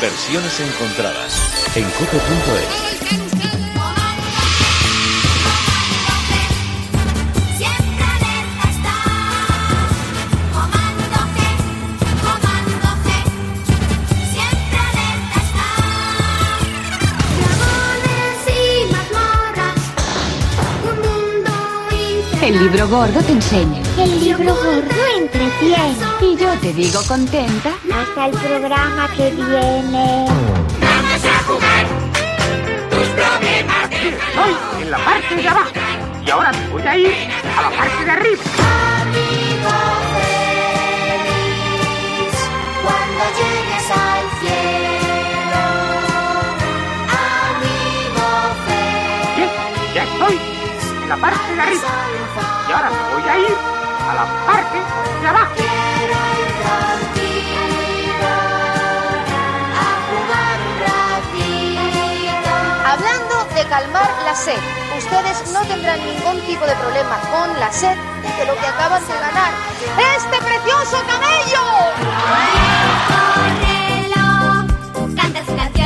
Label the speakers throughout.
Speaker 1: Versiones encontradas en cope.es.
Speaker 2: El libro gordo te enseña.
Speaker 3: El libro gordo entretiene.
Speaker 2: Y yo te digo contenta.
Speaker 3: Hasta el programa que viene.
Speaker 4: Estoy en la parte de abajo y ahora me voy a ir a la parte de arriba.
Speaker 5: Amigo feliz, cuando llegues al cielo. Amigo
Speaker 4: Bien,
Speaker 5: feliz.
Speaker 4: ya estoy en la parte de arriba y ahora me voy a ir a la parte de abajo.
Speaker 5: Quiero ir contigo a jugar un ratito.
Speaker 6: Hablando de calmar la sed, ustedes no tendrán ningún tipo de problema con la sed de lo que acaban de ganar. ¡Este precioso camello!
Speaker 5: Córrelo, canta su canción.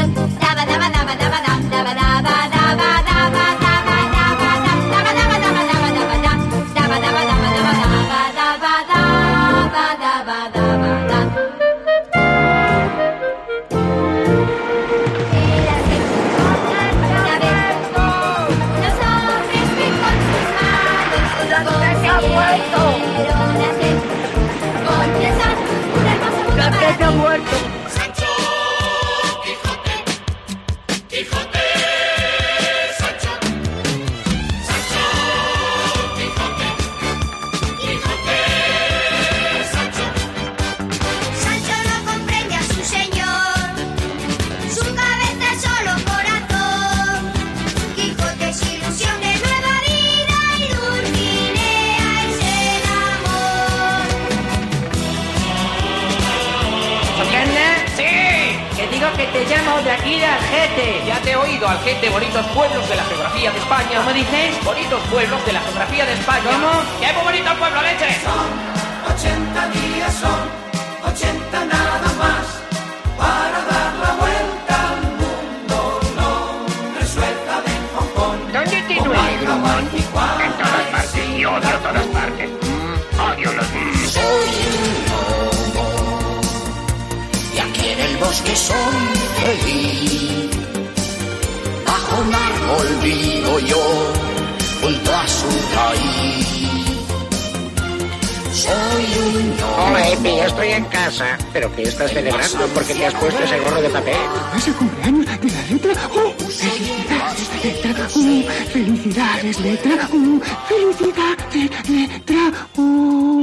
Speaker 7: Hola, Epi, estoy en casa. ¿Pero qué estás celebrando? ¿Por qué te has puesto ese gorro de papel?
Speaker 4: Es el cumpleaños de la letra. ¡Oh! Felicidades, letra. ¡Oh! Felicidades, letra. ¡Oh! Felicidades, letra. ¡Oh!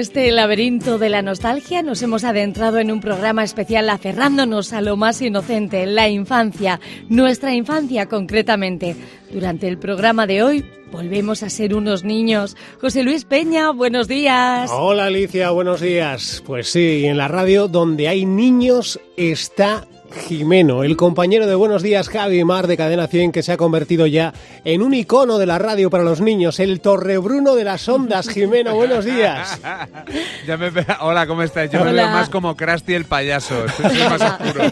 Speaker 8: Este laberinto de la nostalgia nos hemos adentrado en un programa especial aferrándonos a lo más inocente, la infancia, nuestra infancia concretamente. Durante el programa de hoy volvemos a ser unos niños. José Luis Peña, buenos días.
Speaker 9: Hola Alicia, buenos días. Pues sí, en la radio donde hay niños está Jimeno, el compañero de Buenos Días Javi Mar de Cadena 100 que se ha convertido ya en un icono de la radio para los niños, el Torrebruno de las ondas. Jimeno, buenos días.
Speaker 10: Ya me Hola, ¿cómo estáis? Yo me
Speaker 8: Hola.
Speaker 10: veo más como Krusty el payaso. Soy más oscuro.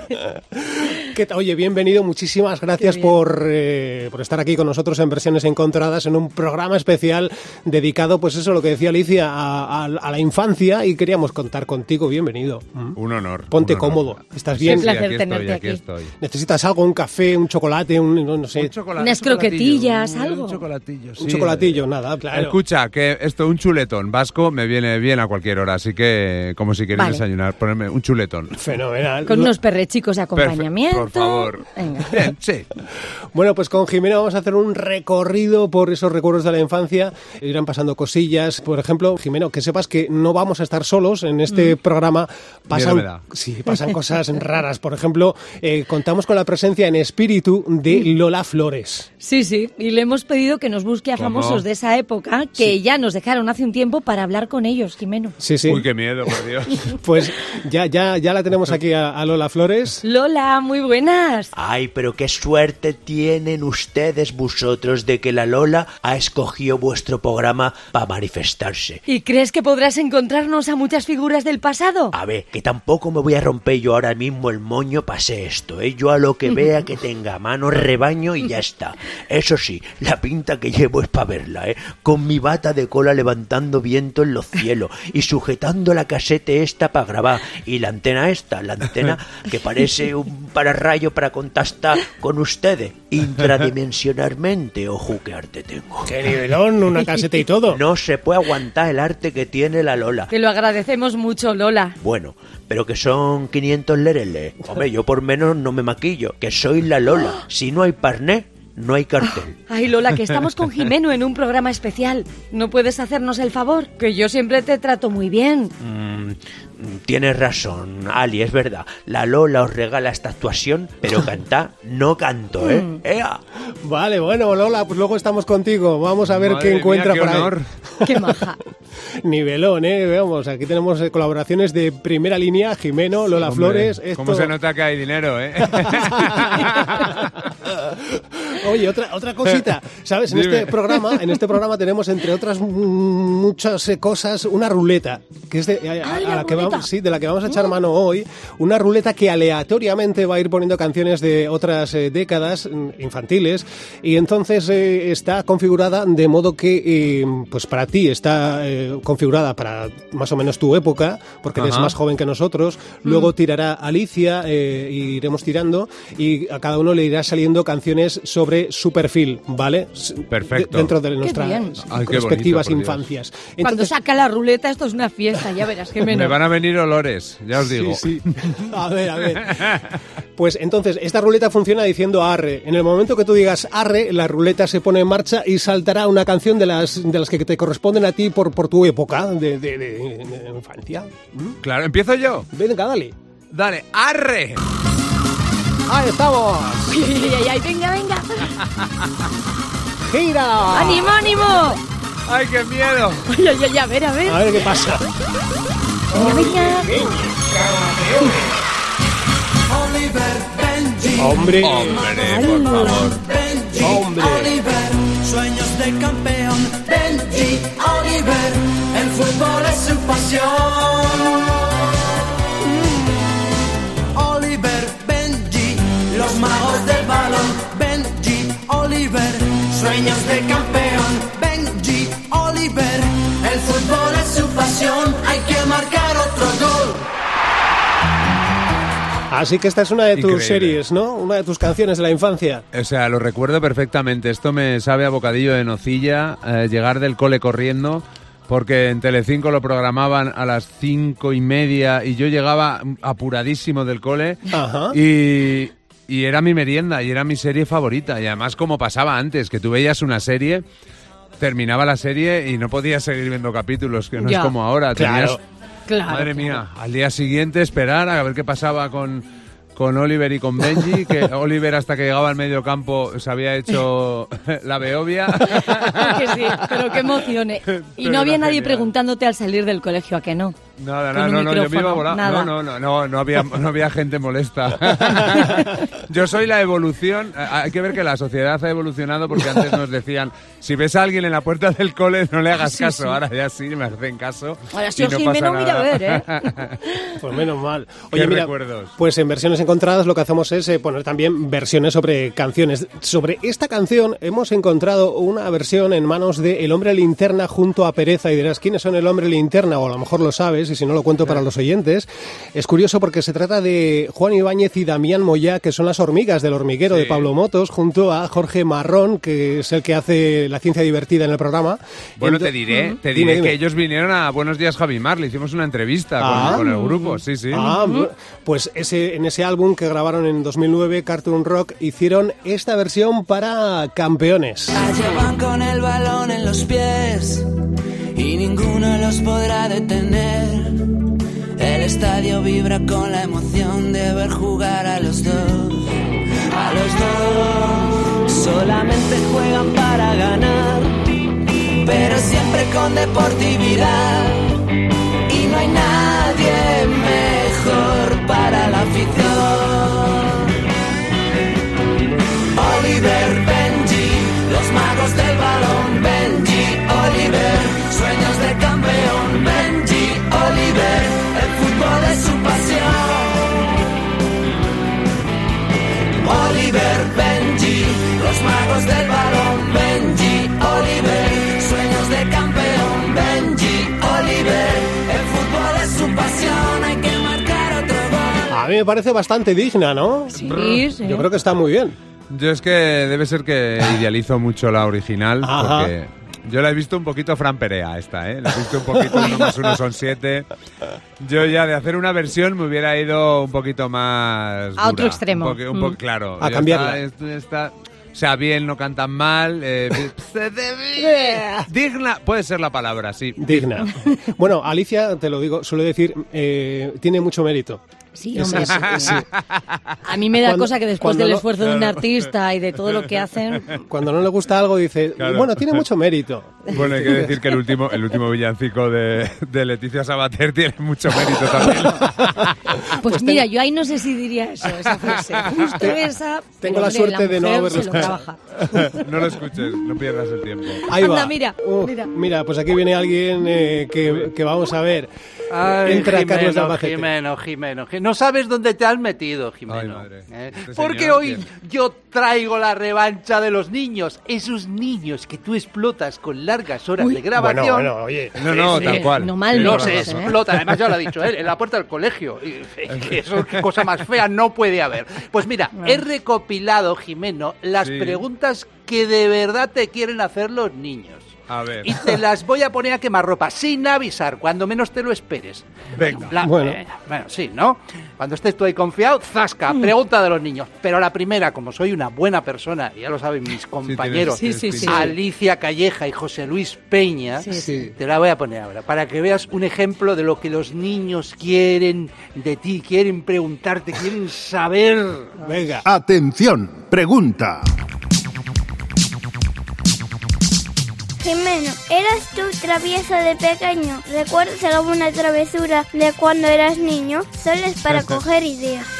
Speaker 9: ¿Qué tal? Oye, bienvenido, muchísimas gracias por, eh, por estar aquí con nosotros en Versiones Encontradas, en un programa especial dedicado, pues eso, lo que decía Alicia, a, a- a la infancia y queríamos contar contigo. Bienvenido. ¿Mm?
Speaker 10: Un honor.
Speaker 9: Ponte
Speaker 10: un honor.
Speaker 9: cómodo. ¿Estás bien?
Speaker 8: Un
Speaker 10: sí,
Speaker 8: placer
Speaker 10: aquí estoy,
Speaker 8: tenerte
Speaker 10: aquí
Speaker 8: aquí.
Speaker 10: estoy.
Speaker 9: ¿Necesitas algo? ¿Un café? ¿Un chocolate? Un, no, no sé.
Speaker 10: Un chocolate,
Speaker 8: Unas
Speaker 10: un chocolatillo,
Speaker 8: croquetillas,
Speaker 10: un-
Speaker 8: algo.
Speaker 10: Un chocolatillo, sí.
Speaker 9: Un chocolatillo, nada, claro.
Speaker 10: Escucha, que esto, un chuletón vasco me viene bien a cualquier hora, así que como si queréis
Speaker 8: Vale.
Speaker 10: desayunar, ponerme un chuletón.
Speaker 9: Fenomenal.
Speaker 8: Con unos perrechicos de acompañamiento.
Speaker 10: Por favor.
Speaker 8: Venga.
Speaker 10: Bien, sí.
Speaker 9: Bueno, pues con Jimena vamos a hacer un recorrido por esos recuerdos de la infancia. Irán pasando cosillas. Por ejemplo, Jimeno, que sepas que no vamos a estar solos en este programa.
Speaker 10: Miedo me
Speaker 9: Pasan, sí, pasan cosas raras. Por ejemplo, eh, contamos con la presencia en espíritu de Lola Flores.
Speaker 8: Sí, sí, y le hemos pedido que nos busque a
Speaker 10: ¿Cómo?
Speaker 8: famosos de esa época que ya nos dejaron hace un tiempo para hablar con ellos, Jimeno.
Speaker 9: Sí, sí.
Speaker 10: Uy, qué miedo, por Dios.
Speaker 9: Pues ya, ya, ya la tenemos aquí a, a Lola Flores.
Speaker 8: Lola, muy buenas.
Speaker 11: Ay, pero qué suerte tienen ustedes vosotros de que la Lola ha escogido vuestro programa para manifestarse.
Speaker 8: ¿Y crees que podrás encontrarnos a muchas figuras del pasado?
Speaker 11: A ver, que tampoco me voy a romper yo ahora mismo el moño para hacer esto, ¿eh? Yo a lo que vea que tenga a mano rebaño y ya está. Eso sí, la pinta que llevo es para verla, ¿eh? Con mi bata de cola levantando viento en los cielos y sujetando la casete esta para grabar y la antena esta, la antena que parece un pararrayo para contactar con ustedes intradimensionalmente. Ojo, qué arte tengo.
Speaker 9: ¡Qué nivelón! Una caseta y todo.
Speaker 11: No se puede aguantar el arte que tiene la Lola.
Speaker 8: Te lo agradecemos mucho, Lola.
Speaker 11: Bueno, pero que son 500 lereles. Hombre, yo por menos no me maquillo, que soy la Lola. Si no hay parné, no hay cartel.
Speaker 8: Ay, Lola, que estamos con Jimeno en un programa especial. ¿No puedes hacernos el favor? Que yo siempre te trato muy bien.
Speaker 11: Mm, tienes razón, Ali, es verdad. La Lola os regala esta actuación, pero cantar no canto, ¿eh?
Speaker 8: Mm.
Speaker 11: ¡Ea!
Speaker 9: Vale, bueno, Lola, pues luego estamos contigo. Vamos a ver
Speaker 10: Madre
Speaker 9: qué
Speaker 10: mía,
Speaker 9: encuentra
Speaker 10: qué
Speaker 9: por ahí.
Speaker 8: Qué maja.
Speaker 9: Nivelón, ¿eh? Veamos, aquí tenemos eh, colaboraciones de primera línea, Jimeno, Lola
Speaker 10: Hombre,
Speaker 9: Flores. Esto...
Speaker 10: ¿Cómo se nota que hay dinero, eh?
Speaker 9: Oye, otra, otra cosita, ¿sabes? En
Speaker 10: Dime.
Speaker 9: este programa, en este programa tenemos entre otras muchas eh, cosas una ruleta, que es de, a- a-
Speaker 8: la
Speaker 9: que
Speaker 8: ruleta.
Speaker 9: Vamos, sí, de la que vamos a echar mano hoy, una ruleta que aleatoriamente va a ir poniendo canciones de otras eh, décadas mm, infantiles y entonces eh, está configurada de modo que eh, pues para ti está eh, configurada para más o menos tu época, porque eres
Speaker 10: Ajá.
Speaker 9: más joven que nosotros, luego tirará Alicia, eh, y iremos tirando y a cada uno le irá saliendo canciones sobre su perfil, ¿vale?
Speaker 10: Perfecto.
Speaker 9: de- dentro de nuestras respectivas infancias.
Speaker 8: Cuando saca la ruleta, esto es una fiesta, ya verás, Jimeno.
Speaker 10: Me van a venir olores, ya os digo.
Speaker 9: Sí, sí. A ver, a ver. Pues entonces, esta ruleta funciona diciendo arre. En el momento que tú digas arre, la ruleta se pone en marcha y saltará una canción de las, de las que te corresponden a ti por, por tu época de, de- de- de infancia. ¿Mm?
Speaker 10: Claro, empiezo yo.
Speaker 9: Venga, dale.
Speaker 10: Dale, arre.
Speaker 9: ¡Ahí estamos!
Speaker 8: Venga, venga.
Speaker 9: ¡Gira!
Speaker 8: ¡Ánimo, ánimo!
Speaker 10: Ay, qué miedo.
Speaker 8: Ay, ay, ay, a ver, a ver.
Speaker 9: A ver qué pasa.
Speaker 8: Venga.
Speaker 9: ¡Hombre!
Speaker 10: Hombre, por favor.
Speaker 9: ¡Hombre!
Speaker 12: Sueños de campeón, Benji Oliver, el fútbol es su pasión.
Speaker 9: Así que esta es una de tus
Speaker 10: Increíble.
Speaker 9: series, ¿no? Una de tus canciones de la infancia.
Speaker 10: O sea, lo recuerdo perfectamente. Esto me sabe a bocadillo de nocilla, eh, llegar del cole corriendo, porque en Telecinco lo programaban a las cinco y media y yo llegaba apuradísimo del cole
Speaker 9: Ajá.
Speaker 10: y, y era mi merienda y era mi serie favorita. Y además, como pasaba antes, que tú veías una serie, terminaba la serie y no podías seguir viendo capítulos, que no
Speaker 8: Ya.
Speaker 10: es como ahora.
Speaker 9: Claro.
Speaker 10: Tenías
Speaker 8: Claro.
Speaker 10: Madre mía, al día siguiente esperar a ver qué pasaba con, con Oliver y con Benji, que Oliver hasta que llegaba al medio campo se había hecho la beobia.
Speaker 8: Que sí, pero qué emoción. ¿eh? Y
Speaker 10: Pero
Speaker 8: no había nadie
Speaker 10: genial.
Speaker 8: preguntamente al salir del colegio a que no.
Speaker 10: Nada, nada, no, no, yo me iba volando.
Speaker 8: nada.
Speaker 10: No, no, no, no, no había, no había gente molesta. Yo soy la evolución. Eh, Hay que ver que la sociedad ha evolucionado porque antes nos decían, si ves a alguien en la puerta del cole, no le hagas
Speaker 8: Sí,
Speaker 10: caso.
Speaker 8: sí.
Speaker 10: Ahora ya sí, me hacen caso.
Speaker 8: Ahora sí, os
Speaker 10: no
Speaker 8: mira a ver, ¿eh?
Speaker 9: Pues menos mal.
Speaker 10: Qué
Speaker 9: mira,
Speaker 10: recuerdos.
Speaker 9: pues en versiones encontradas lo que hacemos es eh, poner también versiones sobre canciones. Sobre esta canción hemos encontrado una versión en manos de El Hombre Linterna junto a Pereza y dirás, ¿quiénes son El Hombre Linterna? O a lo mejor lo sabes. Y si no lo cuento para los oyentes. Es curioso porque se trata de Juan Ibáñez y Damián Moyá, que son las hormigas del hormiguero
Speaker 10: Sí.
Speaker 9: de Pablo Motos, junto a Jorge Marrón, que es el que hace la ciencia divertida en el programa.
Speaker 10: Bueno,
Speaker 9: Ento-
Speaker 10: te diré, te
Speaker 9: Dime,
Speaker 10: diré
Speaker 9: dime.
Speaker 10: que ellos vinieron a Buenos Días Javimar, le hicimos una entrevista con-
Speaker 9: Ah.
Speaker 10: con, el grupo, sí, sí.
Speaker 9: Ah, pues ese, en ese álbum que grabaron en 2009, Cartoon Rock, hicieron esta versión para campeones.
Speaker 12: Allá van con el balón en los pies y ninguno los podrá detener. Vibra con la emoción de ver jugar a los dos. A los dos solamente juegan para ganar, pero siempre con deportividad. Y no hay nadie mejor para la afición. Los magos del balón, Benji, Oliver, sueños de campeón, Benji, Oliver, el fútbol es su pasión, hay que marcar otro gol.
Speaker 9: A mí me parece bastante digna, ¿no?
Speaker 8: Sí, sí.
Speaker 9: Yo creo que está muy bien.
Speaker 10: Yo es que debe ser que idealizo mucho la original,
Speaker 9: Ajá.
Speaker 10: porque yo la he visto un poquito Fran Perea esta, ¿eh? La he visto un poquito, uno más uno son siete. Yo ya de hacer una versión me hubiera ido un poquito más
Speaker 8: A otro
Speaker 10: dura,
Speaker 8: extremo.
Speaker 10: Un
Speaker 8: Mm.
Speaker 10: claro.
Speaker 9: A cambiarla.
Speaker 10: está- o sea, bien, no cantan mal. eh, digna, puede ser la palabra, sí.
Speaker 9: Digna. Bueno, Alicia, te lo digo, suele decir, eh, tiene mucho mérito.
Speaker 8: Sí, hombre.
Speaker 9: es-.
Speaker 8: A mí me da
Speaker 9: Cuando-
Speaker 8: cosa que después del
Speaker 9: no-
Speaker 8: esfuerzo de un artista y de todo lo que hacen,
Speaker 9: Cuando no le gusta algo dice,
Speaker 10: Claro.
Speaker 9: bueno, tiene mucho mérito.
Speaker 10: Bueno, hay que decir que el último, el último villancico de, de Leticia Sabater tiene mucho mérito también.
Speaker 8: pues mira, yo ahí no sé si diría eso, esa frase. Justo esa.
Speaker 9: tengo
Speaker 8: pero,
Speaker 9: la suerte de no haberlo
Speaker 8: trabaja.
Speaker 10: No lo escuches, no pierdas el tiempo.
Speaker 9: Ahí
Speaker 8: Anda,
Speaker 9: va.
Speaker 8: mira,
Speaker 9: Uh,
Speaker 8: mira.
Speaker 9: mira, pues aquí viene alguien eh, que, que vamos a ver.
Speaker 13: Ay,
Speaker 9: Entra
Speaker 13: Jimeno,
Speaker 9: Carlos Albacete.
Speaker 13: Jimeno, Jimeno, Ji- No sabes dónde te has metido, Jimeno.
Speaker 10: Ay, madre.
Speaker 13: ¿eh?
Speaker 10: Este
Speaker 13: Porque
Speaker 10: señor,
Speaker 13: hoy yo traigo la revancha de los niños. Esos niños que tú explotas con largas horas
Speaker 8: Uy.
Speaker 13: de grabación.
Speaker 9: Bueno, bueno, oye.
Speaker 10: No, no,
Speaker 13: Sí,
Speaker 10: tal cual.
Speaker 8: no mal,
Speaker 13: No se
Speaker 8: ¿eh?
Speaker 13: explota, además ya lo ha dicho él, en la puerta del colegio. Que eso, cosa más fea no puede haber. Pues mira, he recopilado, Jimeno, las
Speaker 10: Sí.
Speaker 13: preguntas que de verdad te quieren hacer los niños.
Speaker 10: A ver.
Speaker 13: Y te las voy a poner a quemarropa, sin avisar, cuando menos te lo esperes.
Speaker 10: Venga.
Speaker 13: La-
Speaker 9: Bueno.
Speaker 13: eh, bueno, sí, ¿no? Cuando estés tú ahí confiado, zasca, pregunta de los niños. Pero la primera, como soy una buena persona, ya lo saben mis compañeros,
Speaker 8: Sí, sí, sí.
Speaker 13: Alicia Calleja y José Luis Peña,
Speaker 8: Sí,
Speaker 9: sí.
Speaker 13: te la voy a poner ahora, para que veas un ejemplo de lo que los niños quieren de ti, quieren preguntarte, quieren saber.
Speaker 9: Venga.
Speaker 14: Atención, pregunta.
Speaker 3: Jimeno, ¿eras tú travieso de pequeño? ¿Recuerdas alguna travesura de cuando eras niño? Solo es para coger ideas.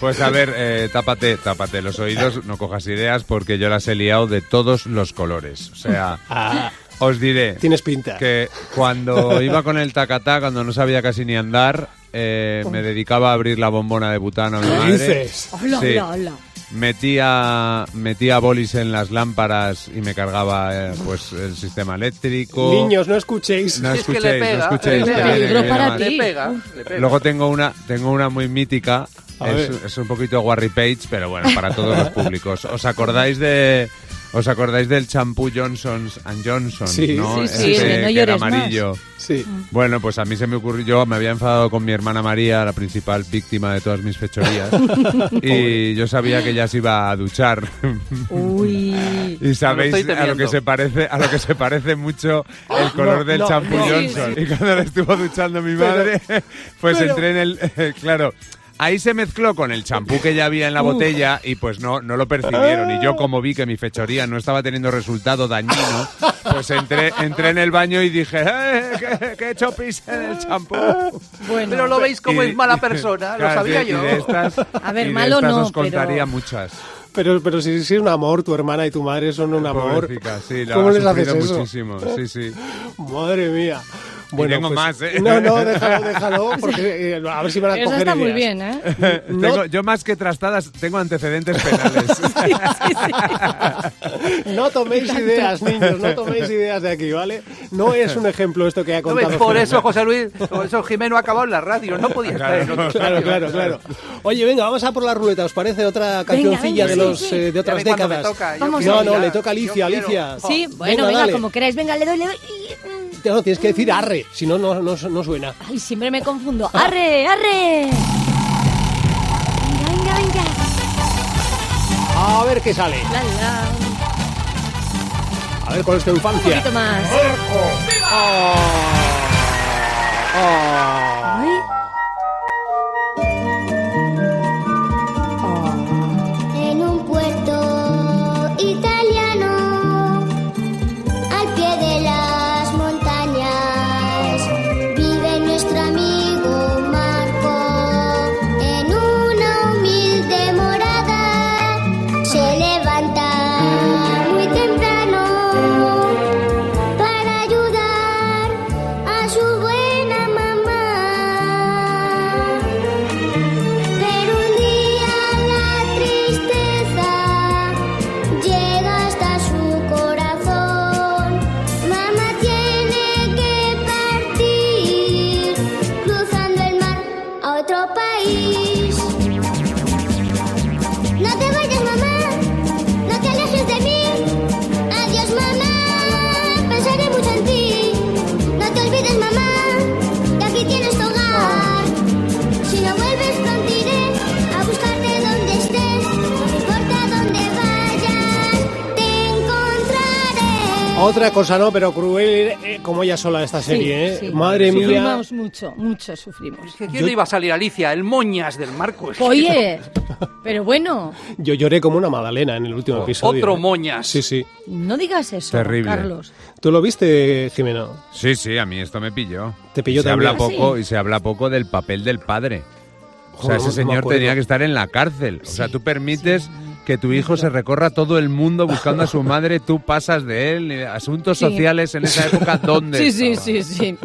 Speaker 10: Pues a ver, eh, tápate, tápate los oídos, no cojas ideas porque yo las he liado de todos los colores. O sea,
Speaker 9: Ah,
Speaker 10: os diré
Speaker 9: tienes pinta.
Speaker 10: que cuando iba con el tacatá, cuando no sabía casi ni andar, eh, me dedicaba a abrir la bombona de butano a mi
Speaker 9: ¿Qué
Speaker 10: madre.
Speaker 9: dices?
Speaker 8: Hola,
Speaker 10: Sí.
Speaker 8: hola, hola.
Speaker 10: Metía, metía bolis en las lámparas y me cargaba eh, pues el sistema eléctrico.
Speaker 9: Niños, no escuchéis.
Speaker 10: No
Speaker 13: Es que le
Speaker 10: escuchéis, no escuchéis. Luego tengo una, tengo una muy mítica. Es, es un poquito Warry Page, pero bueno, para todos los públicos. ¿Os acordáis de os acordáis del champú Johnson's and Johnson?
Speaker 9: Sí.
Speaker 10: ¿no?
Speaker 8: Sí, sí,
Speaker 10: Ese
Speaker 8: de no
Speaker 10: que era
Speaker 8: llores más.
Speaker 10: amarillo.
Speaker 9: Sí.
Speaker 10: Bueno, pues a mí se me ocurrió, yo me había enfadado con mi hermana María, la principal víctima de todas mis fechorías, y yo sabía que ella se iba a duchar.
Speaker 8: Uy.
Speaker 10: Y sabéis
Speaker 13: estoy
Speaker 10: a lo que
Speaker 13: temiendo.
Speaker 10: se parece, a lo que se parece mucho el color
Speaker 9: No,
Speaker 10: del
Speaker 9: no,
Speaker 10: champú
Speaker 9: no.
Speaker 10: Johnson. Y cuando le estuvo duchando mi madre, pues
Speaker 9: pero-
Speaker 10: entré en el, claro. Ahí se mezcló con el champú que ya había en la botella y pues no, no lo percibieron. Y yo como vi que mi fechoría no estaba teniendo resultado dañino, pues entré, entré en el baño y dije, ¡eh, que he hecho pis en el champú!
Speaker 8: Bueno,
Speaker 13: Pero lo veis como
Speaker 10: Y-
Speaker 13: es mala persona, lo
Speaker 10: Claro,
Speaker 13: sabía
Speaker 10: y
Speaker 13: yo.
Speaker 10: de estas,
Speaker 8: A ver,
Speaker 10: y de
Speaker 8: malo
Speaker 10: estas
Speaker 8: no,
Speaker 10: os contaría
Speaker 8: pero-
Speaker 10: muchas.
Speaker 9: Pero, pero si, si es un amor, tu hermana y tu madre son un amor.
Speaker 10: Sí, la
Speaker 9: ¿Cómo
Speaker 10: ha
Speaker 9: les haces eso?
Speaker 10: muchísimo. Sí, sí.
Speaker 9: Madre mía. Bueno,
Speaker 10: tengo
Speaker 9: pues-
Speaker 10: más, ¿eh?
Speaker 9: No, no, déjalo, déjalo, porque eh, a ver si van a
Speaker 1: Eso
Speaker 9: coger
Speaker 1: está muy
Speaker 9: ideas.
Speaker 1: bien, ¿eh?
Speaker 10: Tengo- yo más que trastadas tengo antecedentes penales.
Speaker 9: No toméis ideas, niños, no toméis ideas de aquí, ¿vale? No es un ejemplo esto que ha
Speaker 13: ¿No
Speaker 9: contado.
Speaker 13: ves? Por eso, José Luis, por eso Jimeno ha acabado en la radio, no podía estar en otro
Speaker 9: Claro, claro, claro. Oye, venga, vamos a por la ruleta, ¿os parece? Otra cancioncilla
Speaker 1: venga,
Speaker 9: de
Speaker 1: sí,
Speaker 9: los
Speaker 1: sí.
Speaker 9: eh, de otras décadas.
Speaker 13: toca,
Speaker 9: no, no, le toca a Alicia. Alicia.
Speaker 1: Sí, bueno, venga,
Speaker 9: dale.
Speaker 1: como queráis. Venga, le doy, le doy.
Speaker 9: No, tienes que decir arre, si no, no, no, no suena.
Speaker 1: Ay, siempre me confundo. ¡Arre, arre! Venga, venga, venga.
Speaker 9: A ver qué sale.
Speaker 1: La, la.
Speaker 9: A ver cuál es tu
Speaker 1: Un
Speaker 9: infancia.
Speaker 1: poquito más.
Speaker 9: Otra cosa no, pero cruel eh, como ella sola esta serie, ¿eh?
Speaker 1: Sí.
Speaker 9: Madre mía.
Speaker 1: Sufrimos mucho, mucho sufrimos.
Speaker 13: ¿Que ¿Quién le iba a salir Alicia? El moñas del Marco. Es que-
Speaker 1: Oye, pero bueno,
Speaker 9: Yo lloré como una magdalena en el último episodio.
Speaker 13: Otro
Speaker 9: ¿eh?
Speaker 13: moñas.
Speaker 9: Sí, sí.
Speaker 1: no digas eso,
Speaker 10: Terrible.
Speaker 1: Carlos.
Speaker 9: ¿Tú lo viste, Jimeno?
Speaker 10: Sí, sí, a mí esto me pilló.
Speaker 9: Te pilló
Speaker 10: se
Speaker 9: también.
Speaker 10: habla
Speaker 1: ¿Ah,
Speaker 10: poco
Speaker 1: sí?
Speaker 10: y se habla poco del papel del padre. O sea, ese señor tenía que estar en la cárcel. O sea, tú permites que tu hijo se recorra todo el mundo buscando a su madre, tú pasas de él. y Asuntos
Speaker 1: Sí.
Speaker 10: sociales en esa época, ¿dónde?
Speaker 1: Sí, sí, sí, sí.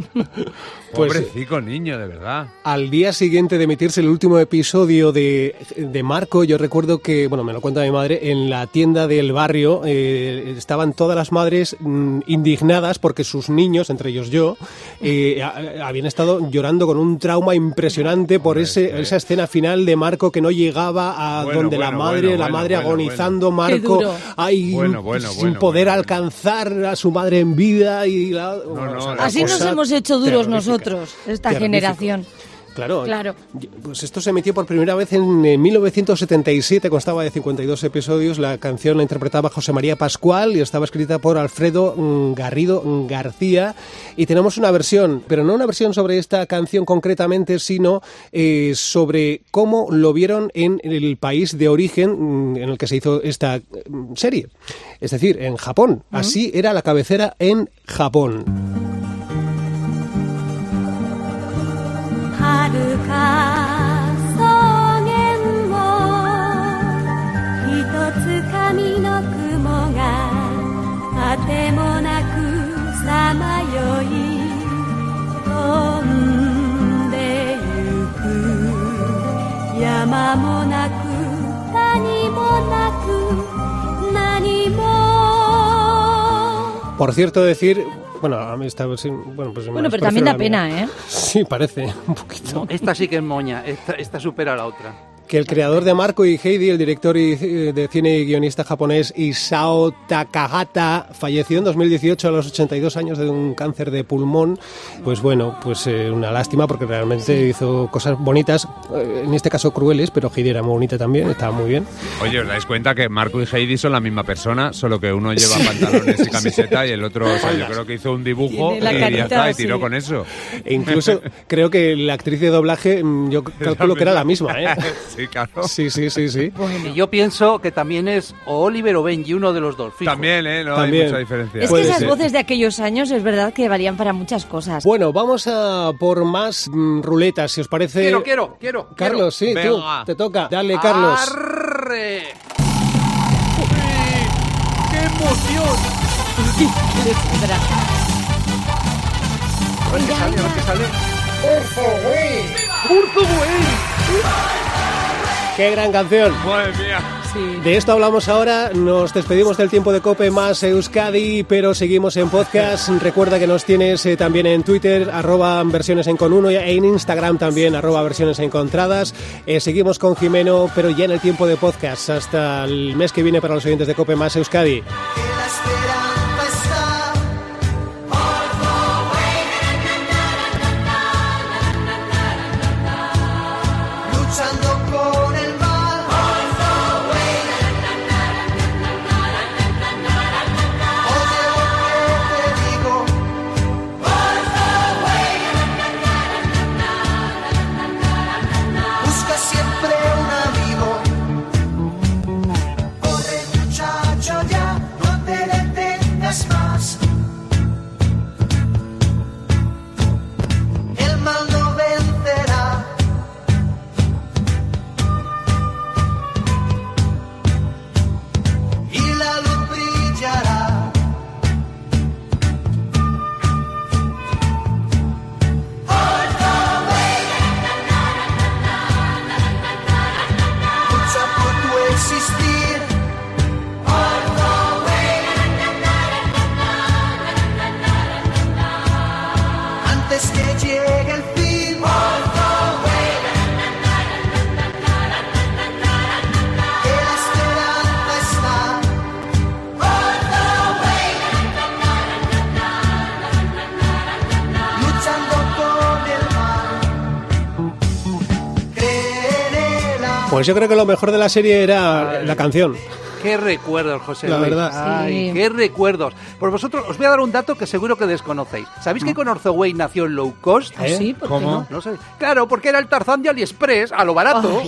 Speaker 9: Pues-
Speaker 10: Pobrecico niño, de verdad.
Speaker 9: Al día siguiente de emitirse el último episodio de, de Marco, yo recuerdo que, bueno, me lo cuenta mi madre, en la tienda del barrio eh, estaban todas las madres mm, indignadas porque sus niños, entre ellos yo, eh, a- habían estado llorando con un trauma impresionante por ese, esa escena final de Marco que no llegaba a
Speaker 10: Bueno,
Speaker 9: donde la madre,
Speaker 10: bueno,
Speaker 9: la
Speaker 10: bueno,
Speaker 9: madre
Speaker 10: bueno,
Speaker 9: agonizando, Marco,
Speaker 1: duro.
Speaker 9: ay,
Speaker 10: Bueno, bueno,
Speaker 9: sin
Speaker 10: bueno,
Speaker 9: poder
Speaker 10: bueno,
Speaker 9: alcanzar a su madre en vida y la,
Speaker 10: no,
Speaker 9: o sea, una
Speaker 1: Así nos hemos hecho duros
Speaker 9: terrorífica.
Speaker 1: Nosotros, esta generación.
Speaker 9: Claro,
Speaker 1: Claro.
Speaker 9: Pues esto se emitió por primera vez en, eh, 1977, constaba de 52 episodios. La canción la interpretaba José María Pascual y estaba escrita por Alfredo mm, Garrido mm, García. Y tenemos una versión, pero no una versión sobre esta canción concretamente, sino eh, sobre cómo lo vieron en el país de origen mm, en el que se hizo esta serie. Es decir, en Japón. Así era la cabecera en Japón.
Speaker 15: あてもなくさまよい飛んでゆく山もなく谷もなく何も
Speaker 9: Por cierto, decir. Bueno, a mí esta versión. Bueno, pues me
Speaker 1: Bueno, pero
Speaker 9: parece
Speaker 1: también da
Speaker 9: una mía.
Speaker 1: pena, ¿eh?
Speaker 9: Sí, parece, un poquito.
Speaker 13: Esta sí que es moña, esta, esta supera a la otra.
Speaker 9: Que el creador de Marco y Heidi, el director y- eh, de cine y guionista japonés Isao Takahata, falleció en 2018 a los 82 años de un cáncer de pulmón. Pues bueno, pues eh, una lástima porque realmente hizo cosas bonitas, eh, en este caso crueles, pero Heidi era muy bonita también, estaba muy bien.
Speaker 10: Oye, ¿os dais cuenta que Marco y Heidi son la misma persona, solo que uno lleva pantalones y camiseta y el otro, o sea, yo creo que hizo un dibujo y ya
Speaker 1: carita
Speaker 10: está, y tiró con eso.
Speaker 9: E incluso creo que la actriz de doblaje, mm, yo calculo que era la misma, ¿eh?
Speaker 10: Sí, claro.
Speaker 9: Sí, sí, sí, sí.
Speaker 13: Y yo pienso que también es o Oliver o Benji, uno de los dos. fijo.
Speaker 10: También, ¿eh? No
Speaker 9: También.
Speaker 10: hay mucha diferencia.
Speaker 1: Es que esas
Speaker 9: ser.
Speaker 1: voces de aquellos años es verdad que valían para muchas cosas.
Speaker 9: Bueno, vamos a por más mm, ruletas, si os parece.
Speaker 13: Quiero, quiero, quiero.
Speaker 9: Carlos, sí,
Speaker 10: Venga.
Speaker 9: tú, te toca. Dale, Carlos.
Speaker 13: ¡Arre! ¡Uy! ¡Qué emoción! A ver qué sale, a ver qué sale. ¡Urzo
Speaker 9: ¡Qué gran canción!
Speaker 10: Madre mía.
Speaker 9: De esto hablamos ahora, nos despedimos del tiempo de Cope más Euskadi, pero seguimos en podcast. Recuerda que nos tienes eh, también en Twitter, arroba versiones en con uno, y en Instagram también, arroba versiones encontradas. Eh, seguimos con Jimeno, pero ya en el tiempo de podcast, hasta el mes que viene para los oyentes de Cope más Euskadi. Pues yo creo que lo mejor de la serie era la canción.
Speaker 13: Qué recuerdos, José
Speaker 9: La
Speaker 13: Luis.
Speaker 9: verdad.
Speaker 13: Ay,
Speaker 9: Sí.
Speaker 13: qué recuerdos. Por vosotros, os voy a dar un dato que seguro que desconocéis. ¿Sabéis que con Orzoway nació en low cost?
Speaker 9: ¿Ah, sí? ¿Por qué
Speaker 10: ¿Cómo?
Speaker 9: no?
Speaker 13: No sé. Claro, porque era el Tarzán de AliExpress, a lo barato.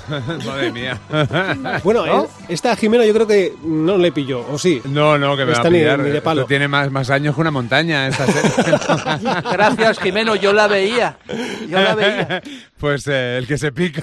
Speaker 10: Madre mía.
Speaker 9: Bueno,
Speaker 13: ¿No?
Speaker 9: eh, esta Jimeno yo creo que no le pilló, ¿o sí?
Speaker 10: No, no, que me va
Speaker 9: Esta
Speaker 10: a
Speaker 9: ni de-
Speaker 10: pillar.
Speaker 9: ni de palo.
Speaker 10: Esto tiene más, más años que una montaña esta serie.
Speaker 13: Gracias, Jimeno, yo la veía. Yo la veía.
Speaker 10: Pues eh, el que se pica.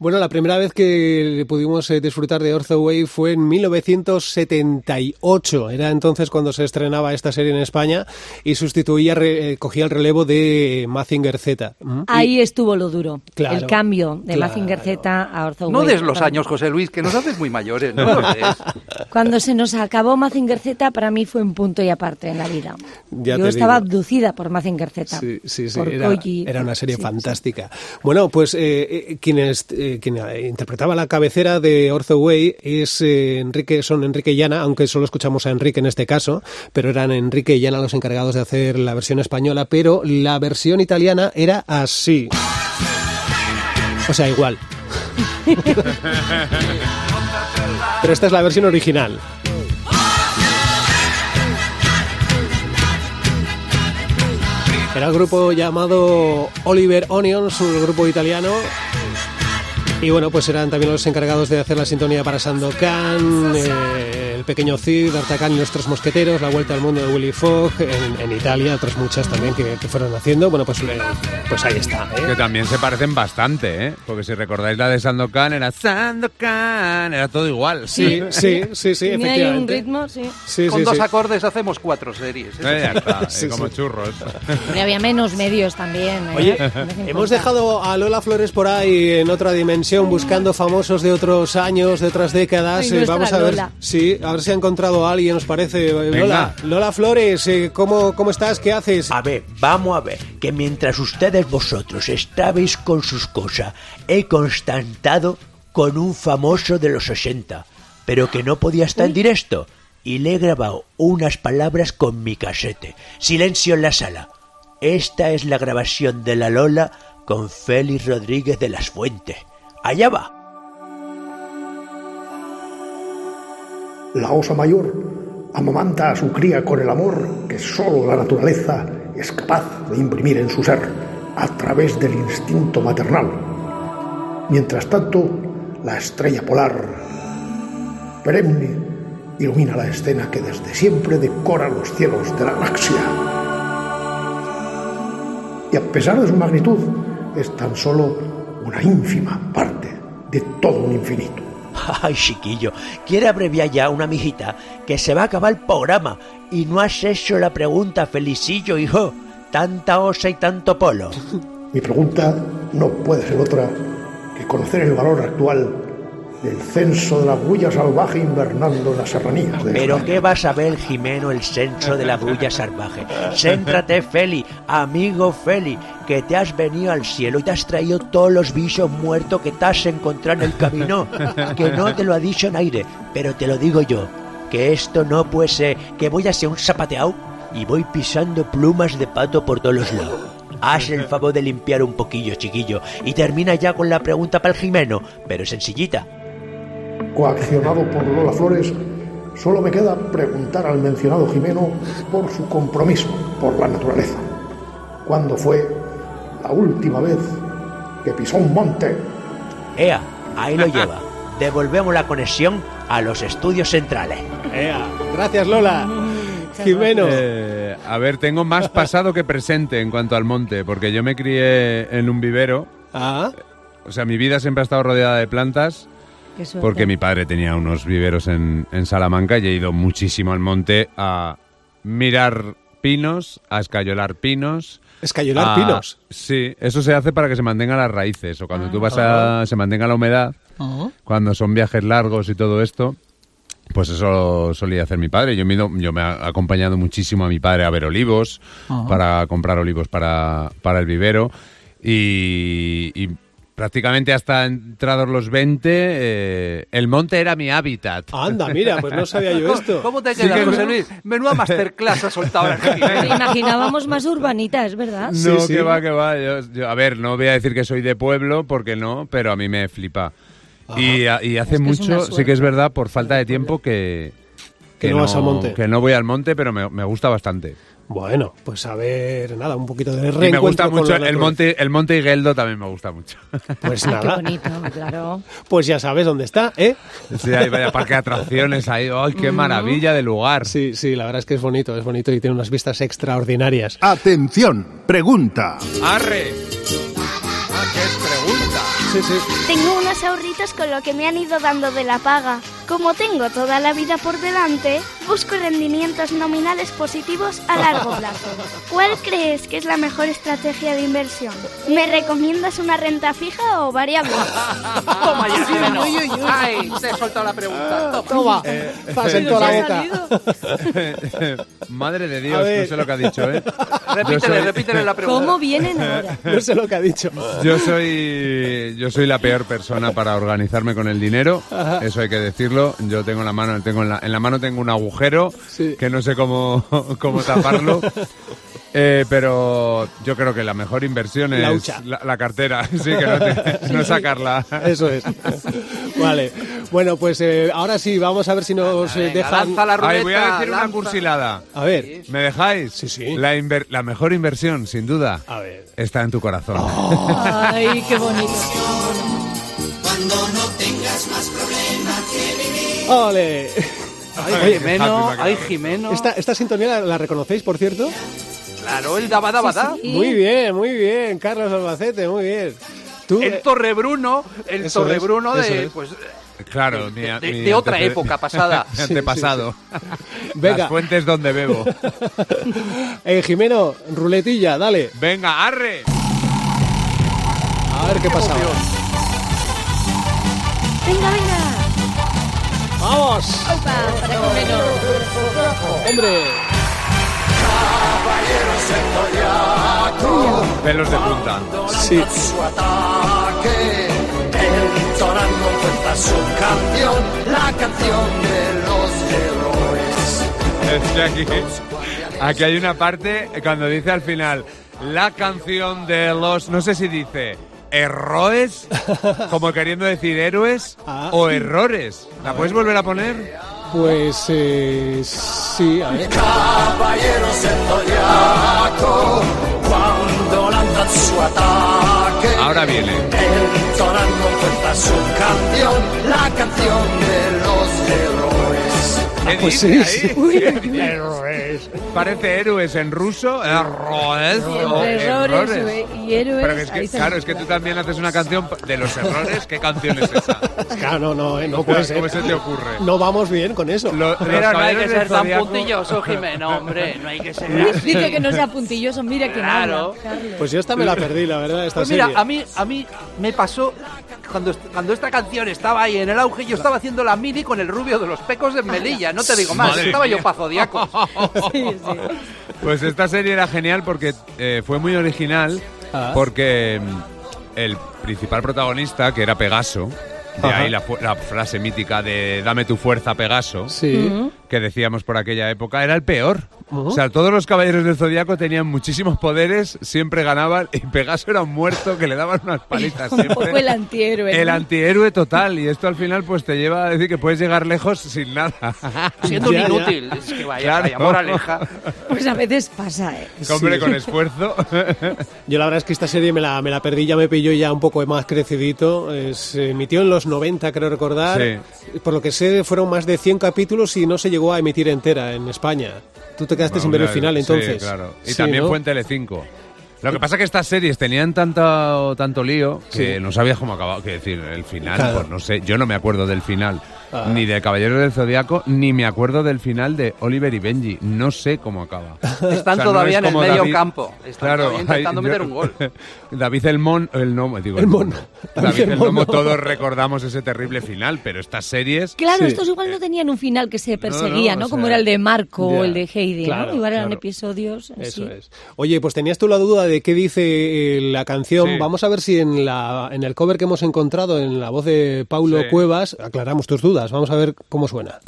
Speaker 9: Bueno, la primera vez que pudimos eh, disfrutar de Way fue en 1978. Era entonces cuando se estrenaba esta serie en España y sustituía, re- eh, cogía el relevo de Mazinger Z. ¿Mm?
Speaker 8: Ahí estuvo lo duro.
Speaker 9: Claro,
Speaker 8: el cambio de
Speaker 9: claro.
Speaker 8: Mazinger Z a Orzo
Speaker 13: No
Speaker 8: Way.
Speaker 13: des los años, José Luis, que nos haces muy mayores. No.
Speaker 8: Cuando se nos acabó Mazinger Z, para mí fue un punto y aparte en la vida.
Speaker 9: Ya
Speaker 8: Yo estaba
Speaker 9: digo.
Speaker 8: abducida por Mazinger Z.
Speaker 9: Sí, sí, sí.
Speaker 8: por
Speaker 9: Era,
Speaker 8: Koji.
Speaker 9: era una serie fantástica. Bueno, pues eh, eh, quienes, eh, quien eh, interpretaba la cabecera de Ortho Way es eh, Enrique, son Enrique y Llana, aunque solo escuchamos a Enrique en este caso, pero eran Enrique y Llana los encargados de hacer la versión española, pero la versión italiana era así. O sea, igual. Pero esta es la versión original. Era el grupo llamado Oliver Onions, un grupo italiano. Y bueno, pues eran también los encargados de hacer la sintonía para Sandokan, eh, El Pequeño Cid, D'Artagnan y los Tres Mosqueteros, La Vuelta al Mundo de Willy Fogg, en, en Italia, otras muchas también que, que fueron haciendo. Bueno, pues, eh, pues ahí está. ¿eh?
Speaker 10: Que también se parecen bastante, ¿eh? Porque si recordáis la de Sandokan, era Sandokan, era todo igual.
Speaker 9: Sí, sí, sí, sí,
Speaker 8: Tenía ahí un
Speaker 9: efectivamente.
Speaker 8: ritmo, sí.
Speaker 9: Sí,
Speaker 13: Con
Speaker 9: sí,
Speaker 13: dos
Speaker 9: sí.
Speaker 13: acordes hacemos cuatro series.
Speaker 10: Eh, ya está, eh,
Speaker 9: Sí,
Speaker 10: como
Speaker 9: sí.
Speaker 10: churros.
Speaker 8: Pero había menos medios también. ¿eh?
Speaker 9: Oye, hemos dejado a Lola Flores por ahí en otra dimensión buscando famosos de otros años, de otras décadas.
Speaker 8: Ay,
Speaker 9: Eh, Vamos a ver,
Speaker 8: Lola.
Speaker 9: sí, a ver si ha encontrado a alguien, ¿os parece? Eh,
Speaker 10: Venga.
Speaker 9: Lola, Lola Flores, eh, ¿cómo, ¿cómo estás? ¿Qué haces?
Speaker 11: A ver, vamos a ver, que mientras ustedes vosotros estabais con sus cosas, he constatado con un famoso de los 60, pero que no podía estar en directo, y le he grabado unas palabras con mi casete. Silencio en la sala. Esta es la grabación de la Lola con Félix Rodríguez de las Fuentes. Allá va.
Speaker 16: La osa mayor amamanta a su cría con el amor que sólo la naturaleza es capaz de imprimir en su ser a través del instinto maternal. Mientras tanto, la estrella polar, perenne, ilumina la escena que desde siempre decora los cielos de la galaxia. Y a pesar de su magnitud, es tan solo una ínfima parte de todo un infinito.
Speaker 11: Ay, chiquillo, quiere abreviar ya una mijita que se va a acabar el programa y no has hecho la pregunta, Felicillo, hijo. Tanta osa y tanto polo.
Speaker 16: Mi pregunta no puede ser otra que conocer el valor actual del censo de la bulla salvaje invernando en las serranías
Speaker 11: Pero
Speaker 16: España.
Speaker 11: ¿qué vas a ver, Jimeno, el censo de la bulla salvaje? Céntrate, Feli, amigo Feli, que te has venido al cielo y te has traído todos los bichos muertos que te has encontrado en el camino. Que no te lo ha dicho en aire, pero te lo digo yo, que esto no puede ser, que voy a ser un zapateado y voy pisando plumas de pato por todos los lados. Haz el favor de limpiar un poquillo, chiquillo, y termina ya con la pregunta para el Jimeno, pero sencillita.
Speaker 16: Coaccionado por Lola Flores, solo me queda preguntar al mencionado Jimeno por su compromiso por la naturaleza. ¿Cuándo fue la última vez que pisó un monte?
Speaker 11: Ea, ahí lo lleva. Devolvemos la conexión a los estudios centrales.
Speaker 9: Ea, gracias Lola. Jimeno.
Speaker 10: Eh, a ver, tengo más pasado que presente en cuanto al monte, porque yo me crié en un vivero.
Speaker 9: Ah.
Speaker 10: O sea, mi vida siempre ha estado rodeada de plantas. Porque mi padre tenía unos viveros en, en Salamanca y he ido muchísimo al monte a mirar pinos, a escayolar pinos.
Speaker 9: ¿Escayolar
Speaker 10: a-
Speaker 9: pinos?
Speaker 10: Sí, eso se hace para que se mantengan las raíces o cuando tú vas
Speaker 9: Ah.
Speaker 10: a... se mantenga la humedad,
Speaker 9: Ah.
Speaker 10: cuando son viajes largos y todo esto. Pues eso solía hacer mi padre. Yo me, yo me he acompañado muchísimo a mi padre a ver olivos,
Speaker 9: Ajá.
Speaker 10: para comprar olivos para, para el vivero. Y, y prácticamente hasta entrados los 20, eh, el monte era mi hábitat.
Speaker 9: Anda, mira, pues no sabía yo esto.
Speaker 13: ¿Cómo te
Speaker 10: Sí
Speaker 13: quedas,
Speaker 10: que
Speaker 13: José. Luis? Menuda masterclass ha soltado.
Speaker 8: Te imaginábamos más urbanita, es verdad.
Speaker 10: No, que va, que va. Yo- yo- a ver, no voy a decir que soy de pueblo, porque no, pero a mí me flipa. Y, a- y hace
Speaker 9: Es que
Speaker 10: mucho, sí que es verdad, por falta de tiempo, que,
Speaker 9: Que no vas al monte.
Speaker 10: Que no voy al monte, pero me, me gusta bastante.
Speaker 9: Bueno, pues a ver, nada, un poquito de
Speaker 10: Y
Speaker 9: reencuentro
Speaker 10: me gusta mucho el monte, el monte Higueldo también me gusta mucho.
Speaker 9: Pues nada,
Speaker 8: qué bonito, claro.
Speaker 9: pues ya sabes dónde está, ¿eh?
Speaker 10: Sí, hay vaya parque de atracciones ahí. ¡Ay, qué maravilla de lugar!
Speaker 9: Sí, sí, la verdad es que es bonito, es bonito y tiene unas vistas extraordinarias.
Speaker 14: Atención, pregunta.
Speaker 10: ¡Arre! Ah, ¿qué es pregunta?
Speaker 9: Sí, sí.
Speaker 17: Tengo unos ahorritos con lo que me han ido dando de la paga. Como tengo toda la vida por delante, busco rendimientos nominales positivos a largo plazo. ¿Cuál crees que es la mejor estrategia de inversión? ¿Me recomiendas una renta fija o variable?
Speaker 13: Toma ya. Ay, soltado la pregunta.
Speaker 10: Eh,
Speaker 9: la.
Speaker 10: Madre de Dios, no sé lo que ha dicho, ¿eh?
Speaker 13: Repítele,
Speaker 10: Yo soy-
Speaker 13: repítele la pregunta.
Speaker 8: ¿Cómo vienen ahora?
Speaker 9: No sé lo que ha dicho.
Speaker 10: Yo soy, yo soy la peor persona para organizarme con el dinero,
Speaker 9: Ajá.
Speaker 10: eso hay que decirlo. Yo tengo en la mano, tengo en la, en la mano tengo un agujero
Speaker 9: Sí.
Speaker 10: que no sé cómo, cómo taparlo. Eh, pero yo creo que la mejor inversión
Speaker 9: La
Speaker 10: es la, la cartera, sí, que no, te- no sacarla.
Speaker 9: Eso es. Vale. Bueno, pues eh, ahora sí, vamos a ver si nos eh,
Speaker 13: Venga,
Speaker 9: dejan.
Speaker 13: lanza la
Speaker 10: Ay, voy a
Speaker 13: ruleta,
Speaker 10: decir una cursilada.
Speaker 9: A ver.
Speaker 10: ¿Me dejáis?
Speaker 9: Sí, sí.
Speaker 10: La, inver- la mejor inversión, sin duda,
Speaker 9: A ver.
Speaker 10: está en tu corazón.
Speaker 8: Ay, qué bonito.
Speaker 9: ¡Ole!
Speaker 13: Ay,
Speaker 9: Oye,
Speaker 13: Jimeno, ay, Jimeno.
Speaker 9: Esta, esta sintonía la, la reconocéis, por cierto.
Speaker 13: Claro, el daba daba da.
Speaker 9: Muy bien, muy bien, Carlos Albacete, muy bien. Tú,
Speaker 13: El
Speaker 9: eh,
Speaker 13: Torrebruno, el
Speaker 9: Eso es,
Speaker 13: Torrebruno de,
Speaker 9: es.
Speaker 13: pues,
Speaker 10: Claro, mi,
Speaker 13: de-
Speaker 10: mi
Speaker 13: de otra época pasada.
Speaker 10: mi
Speaker 9: Sí,
Speaker 10: antepasado.
Speaker 9: Venga.
Speaker 10: Las fuentes donde bebo.
Speaker 9: eh, Jimeno, ruletilla, dale.
Speaker 10: Venga, arre.
Speaker 9: A ver qué pasa. ahora.
Speaker 8: Venga, venga.
Speaker 9: ¡Vamos!
Speaker 8: Opa, para Jimeno.
Speaker 9: ¡Hombre!
Speaker 10: Pelos de punta.
Speaker 9: Sí.
Speaker 12: su ataque. El Torango cuenta su canción, la canción de los héroes.
Speaker 10: Es que aquí, aquí hay una parte cuando dice al final la canción de los. No sé si dice errores, como queriendo decir héroes,
Speaker 9: Ah.
Speaker 10: o errores. ¿La puedes volver a poner?
Speaker 9: Pues eh, sí, a ver.
Speaker 12: Cuando lanzan su ataque.
Speaker 10: Ahora viene.
Speaker 12: Cuenta su canción, la canción de los.
Speaker 10: ¿Qué
Speaker 9: Pues
Speaker 10: dice
Speaker 9: sí,
Speaker 10: ahí?
Speaker 9: sí.
Speaker 10: Héroes. Parece héroes en ruso.
Speaker 8: Entre errores
Speaker 10: errores.
Speaker 8: y antihéroes.
Speaker 10: Pero que es que, claro, es que tú también haces una canción de los errores. ¿Qué canción es esa?
Speaker 9: Claro, no, no, eh, no puede ser.
Speaker 10: ¿Cómo se te ocurre?
Speaker 9: No vamos bien con eso.
Speaker 10: Lo-
Speaker 13: Pero no hay que ser tan
Speaker 10: Zodiaco-
Speaker 13: puntilloso, Jimeno, hombre. No hay que ser así.
Speaker 8: Dice que no sea puntilloso, mira quién
Speaker 13: Claro.
Speaker 8: habla.
Speaker 9: Pues yo esta me la perdí, la verdad, esta
Speaker 13: Pues mira,
Speaker 9: serie.
Speaker 13: a mí, a mí me pasó cuando, cuando esta canción estaba ahí en el auge, yo estaba haciendo la mini con el rubio de los pecos de Melilla, no te digo más,
Speaker 10: Madre
Speaker 13: estaba yo
Speaker 10: mía.
Speaker 13: pa' Zodiacos.
Speaker 10: Pues esta serie era genial porque eh, fue muy original
Speaker 9: Ah.
Speaker 10: porque mm, el principal protagonista, que era Pegaso, de
Speaker 9: Ajá.
Speaker 10: ahí la, la frase mítica de dame tu fuerza, Pegaso,
Speaker 9: Sí.
Speaker 10: Que decíamos por aquella época, era el peor. O sea, todos los caballeros del Zodíaco tenían muchísimos poderes, siempre ganaban, y Pegaso era un muerto que le daban unas palizas
Speaker 8: Un
Speaker 10: siempre.
Speaker 8: poco el antihéroe.
Speaker 10: El
Speaker 8: ¿no?
Speaker 10: antihéroe total, y esto al final pues te lleva a decir que puedes llegar lejos sin nada.
Speaker 13: Siendo un inútil. Es que vaya,
Speaker 10: Claro.
Speaker 13: vaya moraleja.
Speaker 8: Pues a veces pasa, ¿eh?
Speaker 10: Hombre,
Speaker 9: Sí.
Speaker 10: con esfuerzo.
Speaker 9: Yo la verdad es que esta serie me la, me la perdí, ya me pilló ya un poco más crecidito. Eh, Se emitió en los 90, creo recordar. Por lo que sé, fueron más de 100 capítulos y no se llegó a emitir entera en España. Tú te quedaste sin ver el
Speaker 10: Bueno,
Speaker 9: final
Speaker 10: sí,
Speaker 9: entonces.
Speaker 10: claro. Y
Speaker 9: Sí,
Speaker 10: también
Speaker 9: ¿no?
Speaker 10: fue en Telecinco. Lo que pasa es que estas series tenían tanto, tanto lío que
Speaker 9: Sí.
Speaker 10: no sabías cómo acababa. Que decir, el final,
Speaker 9: Claro.
Speaker 10: pues no sé, yo no me acuerdo del final.
Speaker 9: Ah.
Speaker 10: Ni de Caballeros del Zodiaco, ni me acuerdo del final de Oliver y Benji. No sé cómo acaba.
Speaker 13: Están
Speaker 10: O sea, no
Speaker 13: todavía
Speaker 10: es
Speaker 13: en el medio
Speaker 10: David-
Speaker 13: campo. Están
Speaker 10: Claro,
Speaker 13: todavía intentando
Speaker 10: hay-
Speaker 13: meter
Speaker 10: yo-
Speaker 13: un gol.
Speaker 10: David el Mon, el Nomo, digo
Speaker 9: El
Speaker 10: el
Speaker 9: Mon.
Speaker 10: Mono.
Speaker 9: David el
Speaker 10: el Nomo,
Speaker 9: Mono.
Speaker 10: todos recordamos ese terrible final, pero estas series...
Speaker 8: Claro,
Speaker 9: Sí.
Speaker 8: estos igual no tenían un final que se perseguía,
Speaker 10: no,
Speaker 8: Como
Speaker 10: sea,
Speaker 8: era el de Marco o el de Heidi,
Speaker 9: claro,
Speaker 8: ¿no? Igual eran
Speaker 9: claro.
Speaker 8: episodios
Speaker 9: Eso
Speaker 8: así.
Speaker 9: es. Oye, pues tenías tú la duda de qué dice eh, la canción.
Speaker 10: Sí.
Speaker 9: Vamos a ver si en, la, en el cover que hemos encontrado, en la voz de Paulo
Speaker 10: Sí.
Speaker 9: Cuevas, aclaramos tus dudas. Vamos a ver cómo suena.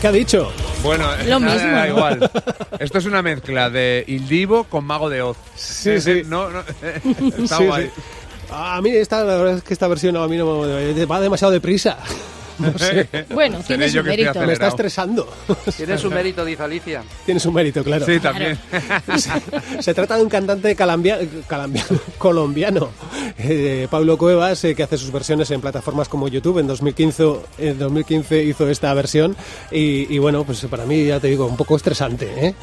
Speaker 9: ¿Qué ha dicho?
Speaker 10: Bueno,
Speaker 8: Lo
Speaker 10: nada,
Speaker 8: mismo,
Speaker 10: da igual. Esto es una mezcla de Il Divo con Mago de Oz.
Speaker 9: Sí, sí.
Speaker 10: No, no, está
Speaker 9: Sí,
Speaker 10: guay.
Speaker 9: sí. A mí esta, la verdad es que esta versión a mí no me- va demasiado deprisa. No sé.
Speaker 8: Bueno, tiene su mérito.
Speaker 9: Me está estresando.
Speaker 13: Tiene su mérito, dice Alicia.
Speaker 9: Tiene su mérito, claro.
Speaker 10: Sí, también.
Speaker 9: Se trata de un cantante calambia- calambia- colombiano, eh, Pablo Cuevas, eh, que hace sus versiones en plataformas como YouTube. En 2015, en 2015 hizo esta versión y, y bueno, pues para mí, ya te digo, un poco estresante, ¿eh?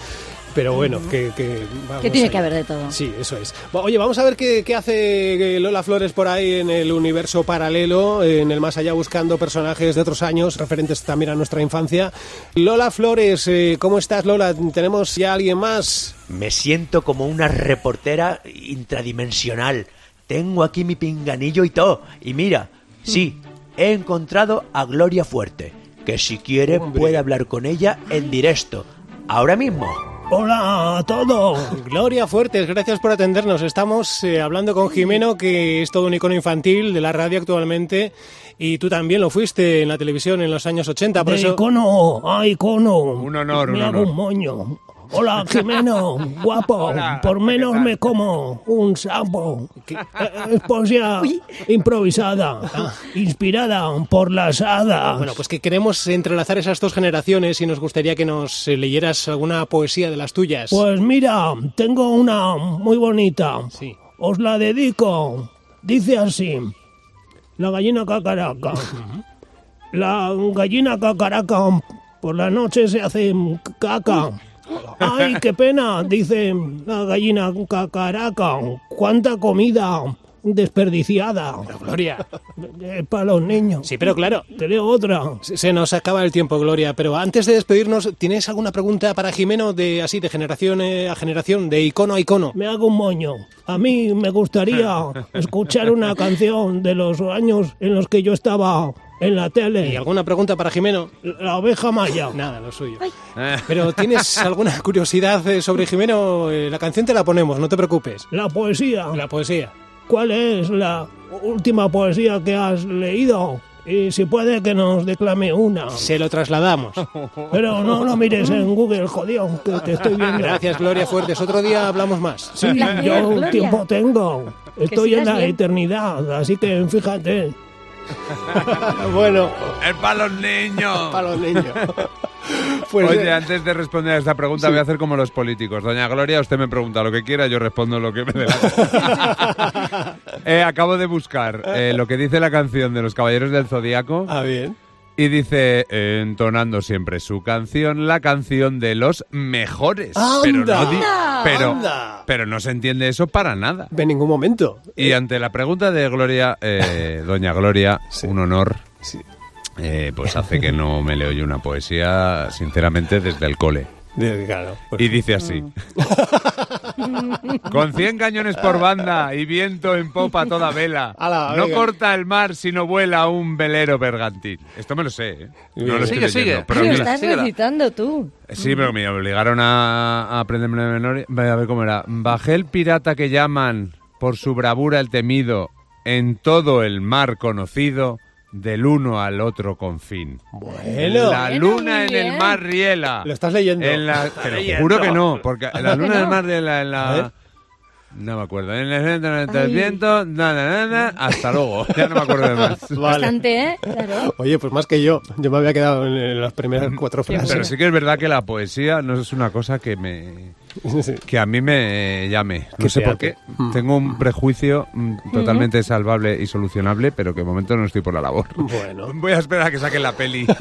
Speaker 9: Pero bueno, que... Que, vamos
Speaker 8: Que tiene
Speaker 9: ahí.
Speaker 8: que haber de todo.
Speaker 9: Sí, eso es. Oye, vamos a ver qué, qué hace eh, Lola Flores por ahí en el universo paralelo, en el más allá, buscando personajes de otros años, referentes también a nuestra infancia. Lola Flores, eh, ¿cómo estás, Lola? ¿Tenemos ya alguien más?
Speaker 11: Me siento como una reportera intradimensional. Tengo aquí mi pinganillo y todo. Y mira, sí, he encontrado a Gloria Fuerte, que si quiere
Speaker 9: Hombre.
Speaker 11: puede hablar con ella en directo. Ahora mismo.
Speaker 9: Hola a todos. Gloria Fuertes, gracias por atendernos. Estamos eh, hablando con Jimeno, que es todo un icono infantil de la radio actualmente. Y tú también lo fuiste en la televisión en los años 80, por
Speaker 4: De
Speaker 9: eso...
Speaker 4: icono a icono.
Speaker 10: Un honor,
Speaker 4: Me
Speaker 10: un
Speaker 4: hago
Speaker 10: honor.
Speaker 4: un moño. Hola, Jimeno, guapo.
Speaker 10: Hola,
Speaker 4: Por
Speaker 10: ¿qué
Speaker 4: menos me como un sapo. Eh, Es poesía improvisada, inspirada por las hadas.
Speaker 9: Bueno, pues que queremos entrelazar esas dos generaciones y nos gustaría que nos eh, leyeras alguna poesía de las tuyas.
Speaker 4: Pues mira, tengo una muy bonita.
Speaker 9: Sí.
Speaker 4: Os la dedico. Dice así. La gallina cacaraca. La gallina cacaraca por la noche se hace caca. ¡Ay, qué pena! Dice la gallina cacaraca. ¡Cuánta comida desperdiciada!
Speaker 9: Gloria.
Speaker 4: Eh, Para los niños.
Speaker 9: Sí, pero claro,
Speaker 4: Te leo otra.
Speaker 9: se se nos acaba el tiempo, Gloria. Pero antes de despedirnos, ¿tienes alguna pregunta para Jimeno de así, de generación eh, a generación, de icono a icono?
Speaker 4: Me hago un moño. A mí me gustaría escuchar una canción de los años en los que yo estaba en la
Speaker 9: ¿Y
Speaker 4: tele.
Speaker 9: alguna pregunta para Jimeno?
Speaker 4: La oveja maya.
Speaker 9: Nada, lo suyo.
Speaker 10: Eh,
Speaker 9: Pero ¿tienes alguna curiosidad eh, sobre Jimeno? Eh, La canción te la ponemos, no te preocupes.
Speaker 4: La poesía.
Speaker 9: La poesía.
Speaker 4: ¿Cuál es la última poesía que has leído? Y si puede que nos declame una.
Speaker 9: Se lo trasladamos.
Speaker 4: Pero no lo mires en Google, jodido, que te estoy viendo.
Speaker 9: Gracias, Gloria Fuertes. Otro día hablamos más.
Speaker 4: Sí,
Speaker 8: Placer,
Speaker 4: yo
Speaker 8: Gloria.
Speaker 4: tiempo tengo. Estoy en la
Speaker 8: bien.
Speaker 4: eternidad, así que fíjate.
Speaker 9: bueno.
Speaker 10: Es para los niños.
Speaker 9: Para los niños. Pues,
Speaker 10: Oye,
Speaker 9: eh,
Speaker 10: antes de responder a esta pregunta,
Speaker 9: sí.
Speaker 10: voy a hacer como los políticos. Doña Gloria, usted me pregunta lo que quiera, yo respondo lo que me dé la. Eh, acabo de buscar eh, lo que dice la canción de los Caballeros del Zodíaco.
Speaker 9: Ah, bien.
Speaker 10: Y dice, entonando siempre su canción, la canción de los mejores. Pero no, di-
Speaker 9: ¡Anda!
Speaker 10: Pero, pero no se entiende eso para nada.
Speaker 9: En ningún momento.
Speaker 10: Y ante la pregunta de Gloria, eh, doña Gloria, un honor, eh, pues hace que no me leo yo una poesía, sinceramente, desde el cole.
Speaker 9: De- claro, pues-
Speaker 10: Y dice así. Con 100 cañones por banda y viento en popa toda vela.
Speaker 9: Ala,
Speaker 10: no
Speaker 9: venga.
Speaker 10: corta el mar sino vuela un velero bergantín. Esto me lo sé, ¿eh? No lo estoy
Speaker 13: Sigue, sigue.
Speaker 10: leyendo, pero
Speaker 8: Lo
Speaker 10: mira-
Speaker 8: estás recitando tú.
Speaker 10: Sí, pero me obligaron a, a aprenderme de memoria. A ver cómo era. Bajé el pirata que llaman por su bravura el temido en todo el mar conocido del uno al otro confín.
Speaker 9: Bueno.
Speaker 10: La luna en el mar riela.
Speaker 9: Lo estás leyendo.
Speaker 10: En la, te lo juro que no, porque la luna del
Speaker 9: no.
Speaker 10: mar riela en
Speaker 9: A
Speaker 10: la... No me acuerdo. En el centro del viento, na, na, na, hasta luego. Ya no me acuerdo de más.
Speaker 8: Bastante, ¿eh? Claro.
Speaker 9: Oye, pues más que yo. Yo me había quedado en, en las primeras cuatro frases.
Speaker 10: Pero sí que es verdad que la poesía no es una cosa que me que a mí me llame. No
Speaker 9: Que
Speaker 10: sé por qué. Tengo un prejuicio mm, totalmente salvable y solucionable, pero que de momento no estoy por la labor.
Speaker 9: Bueno.
Speaker 10: Voy a esperar a que saquen la peli.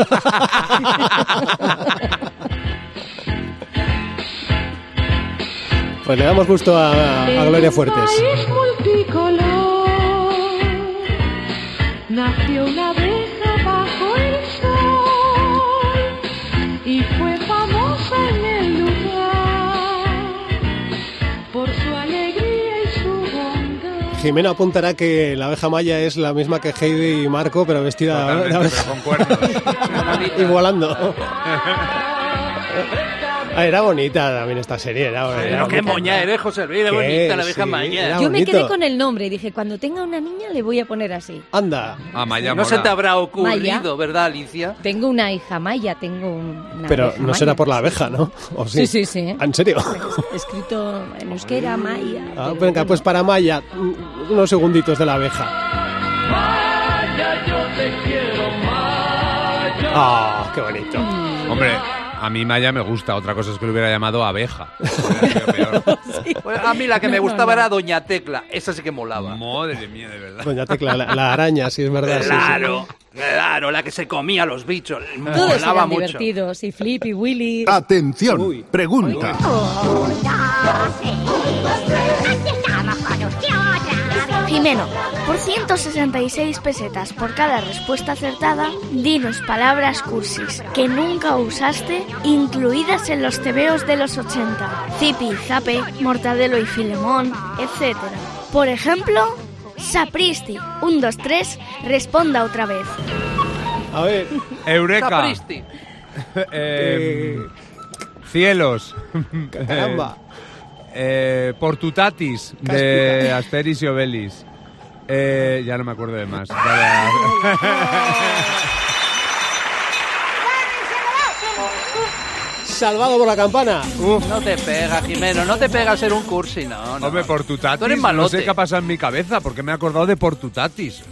Speaker 9: Pues le damos gusto a, a Gloria Fuertes.
Speaker 18: país multicolor nació una abeja bajo el sol y fue famosa en el lugar por su alegría y su bondad.
Speaker 9: Jimena apuntará que la abeja maya es la misma que Heidi y Marco, pero vestida de abeja.
Speaker 10: pero con cuernos.
Speaker 9: y volando. Ah, era bonita también esta serie. Era, era
Speaker 13: Pero qué moña eres, José Luis,
Speaker 9: ¿Qué?
Speaker 13: bonita la abeja
Speaker 9: Sí,
Speaker 13: maya.
Speaker 9: era
Speaker 8: Yo me quedé con el nombre y dije, cuando tenga una niña le voy a poner así.
Speaker 9: Anda.
Speaker 10: A Maya
Speaker 13: No se te habrá ocurrido,
Speaker 8: Maya.
Speaker 13: ¿verdad, Alicia?
Speaker 8: Tengo una hija maya, tengo un- una
Speaker 9: Pero
Speaker 8: abeja
Speaker 9: no será
Speaker 8: maya.
Speaker 9: por la abeja, ¿no? ¿O
Speaker 8: Sí, sí, sí.
Speaker 9: ¿En serio?
Speaker 8: Escrito en euskera, maya.
Speaker 9: Ah, venga, pues para Maya, mm, unos segunditos de la abeja.
Speaker 18: Maya, yo te quiero, Maya.
Speaker 9: ¡Ah, qué bonito!
Speaker 10: Hombre, a mí Maya me gusta. Otra cosa es que lo hubiera llamado abeja.
Speaker 13: A mí la que me gustaba
Speaker 9: no.
Speaker 13: era Doña Tecla. Esa sí que molaba.
Speaker 10: Madre mía, de verdad.
Speaker 9: Doña Tecla, la, la araña, sí es verdad. sí, sí.
Speaker 13: Claro, claro, la que se comía a los bichos.
Speaker 8: Todos
Speaker 13: molaba
Speaker 8: eran
Speaker 13: mucho.
Speaker 8: divertidos. Y Flip y Willy.
Speaker 14: Atención, pregunta.
Speaker 17: Jimeno, por 166 pesetas por cada respuesta acertada, dinos palabras cursis que nunca usaste, incluidas en los tebeos de los 80. Zipi, Zape, Mortadelo y Filemón, etc. Por ejemplo, Sapristi. 1, 2, 3, responda otra vez.
Speaker 9: A ver.
Speaker 10: Eureka.
Speaker 13: Sapristi.
Speaker 10: Eh, cielos.
Speaker 9: Caramba.
Speaker 10: Eh, Portutatis de Asteris y Obelis. Eh, ya no me acuerdo de más. Vale.
Speaker 9: Salvado por la campana.
Speaker 13: No te pega, Jimeno, no te pega ser un cursi, no, no.
Speaker 10: Hombre,
Speaker 13: Tú
Speaker 10: Portutatis.
Speaker 13: eres
Speaker 10: No
Speaker 13: malote.
Speaker 10: sé qué ha pasado en mi cabeza, porque me he acordado de Portutatis.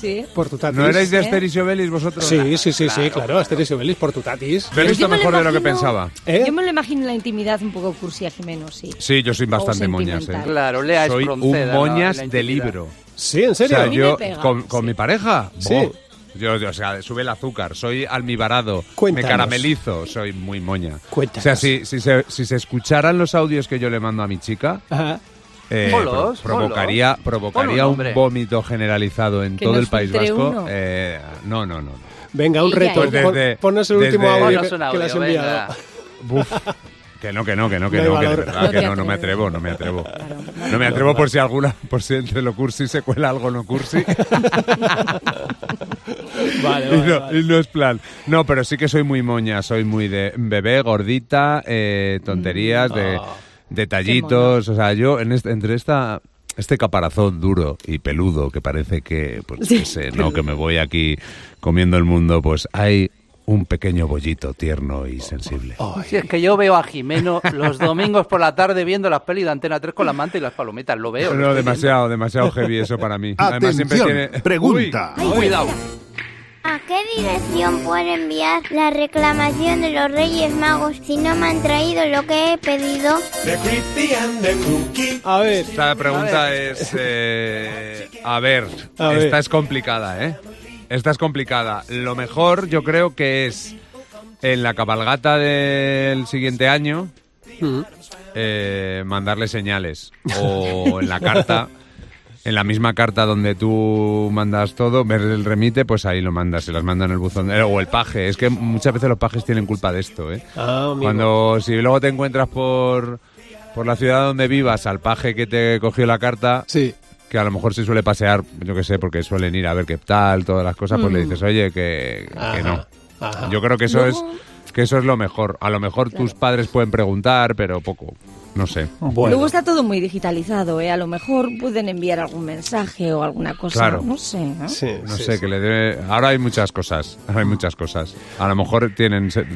Speaker 8: Sí.
Speaker 9: Por tu tatis.
Speaker 10: ¿No erais de Asteris y Obelis vosotros?
Speaker 9: Sí, sí, sí, sí, claro. Asteris y Obelix por tu tatis.
Speaker 10: Lo he visto mejor de lo que pensaba.
Speaker 9: ¿Eh?
Speaker 8: Yo me lo imagino en la intimidad un poco cursi a Jimeno, sí.
Speaker 10: Sí, yo soy bastante
Speaker 8: O
Speaker 10: moñas. ¿eh?
Speaker 13: Claro, lea
Speaker 10: Soy un moñas
Speaker 13: la
Speaker 10: de libro.
Speaker 9: Sí, en
Speaker 10: O
Speaker 9: serio.
Speaker 10: sea,
Speaker 8: A mí
Speaker 10: yo con, con mi pareja,
Speaker 9: Sí.
Speaker 10: Yo, yo, o sea, sube el azúcar, soy almibarado,
Speaker 9: Cuéntanos.
Speaker 10: me caramelizo, soy muy moña.
Speaker 9: Cuéntanos.
Speaker 10: O sea, si, si, se, si se escucharan los audios que yo le mando a mi chica,
Speaker 9: Ajá.
Speaker 10: Eh, pro- provocaría, provocaría un vómito generalizado en
Speaker 8: Que
Speaker 10: todo
Speaker 8: nos
Speaker 10: el País Vasco. Eh, no, no, no. no.
Speaker 9: Venga, un
Speaker 8: Y
Speaker 9: reto. Pon-
Speaker 10: Desde-
Speaker 9: Ponnos el
Speaker 10: desde-
Speaker 9: último audio que, que
Speaker 13: audio,
Speaker 9: le has enviado.
Speaker 13: venga.
Speaker 10: Buf. Que no, que no, que no, que
Speaker 9: No
Speaker 10: no, que de verdad
Speaker 8: No
Speaker 10: que no, no me atrevo, no me atrevo. No me atrevo por si alguna, por si entre lo cursi se cuela algo no cursi.
Speaker 9: Vale,
Speaker 10: y,
Speaker 9: vale,
Speaker 10: no,
Speaker 9: vale.
Speaker 10: y no es plan. No, pero sí que soy muy moña, soy muy de bebé, gordita, eh, tonterías, de
Speaker 9: Ah.
Speaker 10: Detallitos. O sea, yo en este, entre esta este caparazón duro y peludo que parece que, pues,
Speaker 8: Sí.
Speaker 10: que sé, no, que me voy aquí comiendo el mundo, pues hay un pequeño bollito tierno y sensible.
Speaker 13: Si es que yo veo a Jimeno los domingos por la tarde viendo las pelis de Antena 3 con la manta y las palomitas, lo veo.
Speaker 10: No, demasiado, demasiado heavy eso para mí. Además siempre tiene...
Speaker 14: pregunta.
Speaker 10: Uy, cuidado.
Speaker 3: ¿A qué dirección puedo enviar la reclamación de los Reyes Magos si no me han traído lo que he pedido?
Speaker 9: A ver.
Speaker 10: Esta pregunta es... eh, a ver,
Speaker 9: A ver.
Speaker 10: esta es complicada, ¿eh? Esta es complicada. Lo mejor yo creo que es en la cabalgata del siguiente año eh, mandarle señales. O en la carta, en la misma carta donde tú mandas todo, ver el remite, pues ahí lo mandas, se las manda en el buzón. eh, O el paje. Es que muchas veces los pajes tienen culpa de esto, ¿eh?
Speaker 9: Ah.
Speaker 10: Cuando, si luego te encuentras por, por la ciudad donde vivas al paje que te cogió la carta, que a lo mejor se suele pasear, yo qué sé, porque suelen ir a ver qué tal, todas las cosas, pues le
Speaker 9: Mm.
Speaker 10: dices, oye, que, no.
Speaker 9: ajá.
Speaker 10: Yo creo que eso es que eso es lo mejor. A lo mejor tus padres pueden preguntar, pero poco. No sé.
Speaker 8: Luego está todo muy digitalizado, ¿eh? A lo mejor pueden enviar algún mensaje o alguna cosa,
Speaker 10: Claro.
Speaker 8: no sé. ¿eh?
Speaker 10: no sé, que le debe... Ahora hay muchas cosas, ahora hay muchas cosas. A lo mejor tienen se-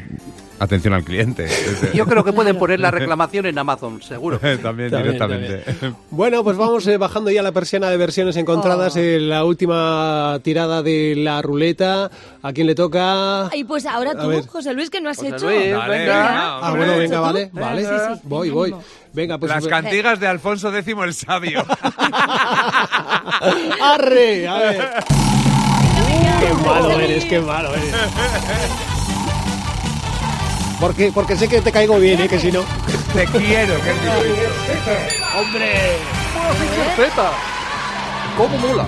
Speaker 10: atención al cliente.
Speaker 13: Yo creo que pueden poner la reclamación en Amazon, seguro.
Speaker 10: también,
Speaker 9: También,
Speaker 10: directamente.
Speaker 9: Bueno, pues vamos eh, bajando ya la persiana de versiones encontradas. eh, la última tirada de la ruleta. ¿A quién le toca?
Speaker 8: Y pues ahora tú. José Luis, que no has
Speaker 13: José
Speaker 8: hecho.
Speaker 13: Luis, Dale, venga.
Speaker 9: Ah, bueno, venga, vale, vale.
Speaker 8: Sí, sí.
Speaker 9: Voy, voy. Venga, pues.
Speaker 10: Las cantigas de Alfonso X el Sabio.
Speaker 9: ¡Arre! A ver. ¡Qué malo eres, qué malo eres! Porque, porque sé que te caigo bien, ¿eh? Que si no...
Speaker 10: Te quiero, que
Speaker 9: ¡Hombre!
Speaker 13: Z! ¿Cómo mola?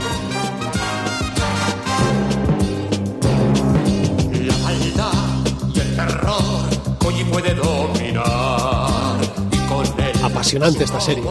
Speaker 12: La maldad y el terror hoy puede dominar.
Speaker 9: Apasionante esta serie.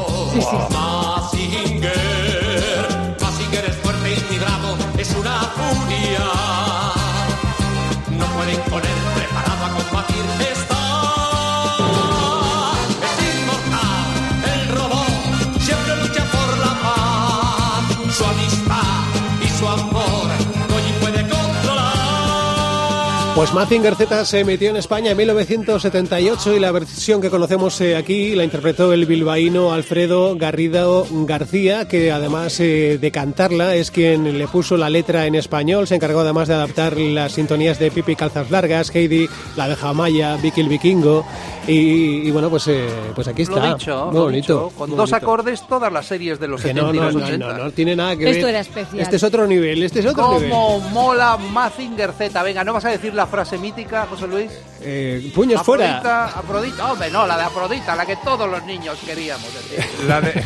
Speaker 9: Pues Mazinger Z se metió en España en 1978 y la versión que conocemos eh, aquí la interpretó el bilbaíno Alfredo Garrido García, que además eh, de cantarla es quien le puso la letra en español, se encargó además de adaptar las sintonías de Pipi Calzas Largas, Heidi, la de Jamaya, Vicky el Vikingo y, y bueno, pues, eh, pues aquí está.
Speaker 13: Lo dicho,
Speaker 9: Muy
Speaker 13: lo
Speaker 9: bonito.
Speaker 13: dicho. Con
Speaker 9: muy
Speaker 13: dos
Speaker 9: bonito.
Speaker 13: acordes todas las series de los
Speaker 9: Que
Speaker 13: 70
Speaker 9: no,
Speaker 13: y
Speaker 9: no,
Speaker 13: los
Speaker 9: no,
Speaker 13: 80.
Speaker 9: no, no tiene nada que ver.
Speaker 8: Esto era especial.
Speaker 9: Este es otro nivel, este es otro nivel.
Speaker 13: ¿Cómo mola Mazinger Z? Venga, ¿no vas a decir la frase mítica, José Luis?
Speaker 9: Eh, puños fuera.
Speaker 13: Afrodita, Afrodita, hombre, no, la de Afrodita, la que todos los niños queríamos decir.
Speaker 10: La de-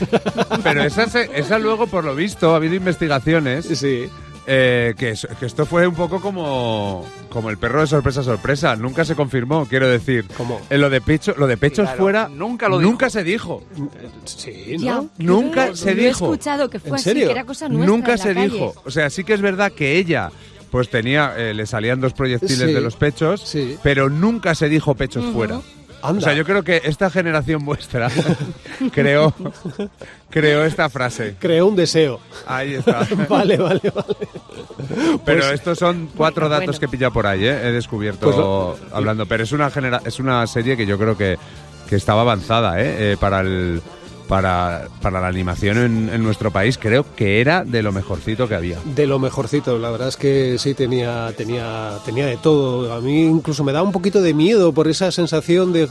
Speaker 10: Pero esa, se- esa luego, por lo visto, ha habido investigaciones. eh, que, que esto fue un poco como, como el perro de sorpresa sorpresa. Nunca se confirmó, quiero decir.
Speaker 9: ¿Cómo?
Speaker 10: En lo de pecho, lo de pechos
Speaker 13: Claro,
Speaker 10: fuera.
Speaker 13: nunca lo
Speaker 10: Nunca se dijo.
Speaker 9: Sí,
Speaker 8: Ya,
Speaker 9: ¿no?
Speaker 10: Nunca
Speaker 8: creo-
Speaker 10: se
Speaker 8: he
Speaker 10: dijo.
Speaker 8: escuchado que fue
Speaker 10: ¿En
Speaker 8: así, que era cosa nuestra
Speaker 10: Nunca
Speaker 8: en la
Speaker 10: se
Speaker 8: calle.
Speaker 10: dijo. O sea, sí que es verdad que ella pues tenía, eh, le salían dos proyectiles
Speaker 9: Sí.
Speaker 10: de los pechos, pero nunca se dijo pechos fuera.
Speaker 9: Anda.
Speaker 10: O sea, yo creo que esta generación vuestra creó, creó esta frase.
Speaker 9: Creó un deseo.
Speaker 10: Ahí está.
Speaker 9: vale, vale, vale.
Speaker 10: Pero
Speaker 9: Pues-
Speaker 10: estos son cuatro datos
Speaker 9: Bueno.
Speaker 10: que he pillado por ahí, ¿eh? he descubierto
Speaker 9: Pues lo-
Speaker 10: hablando. Pero es una genera es una serie que yo creo que, que estaba avanzada ¿eh? Eh, para el para, para la animación en, en nuestro país. Creo que era de lo mejorcito que había.
Speaker 9: De lo mejorcito, la verdad es que sí tenía, tenía, tenía de todo. A mí incluso me da un poquito de miedo por esa sensación de,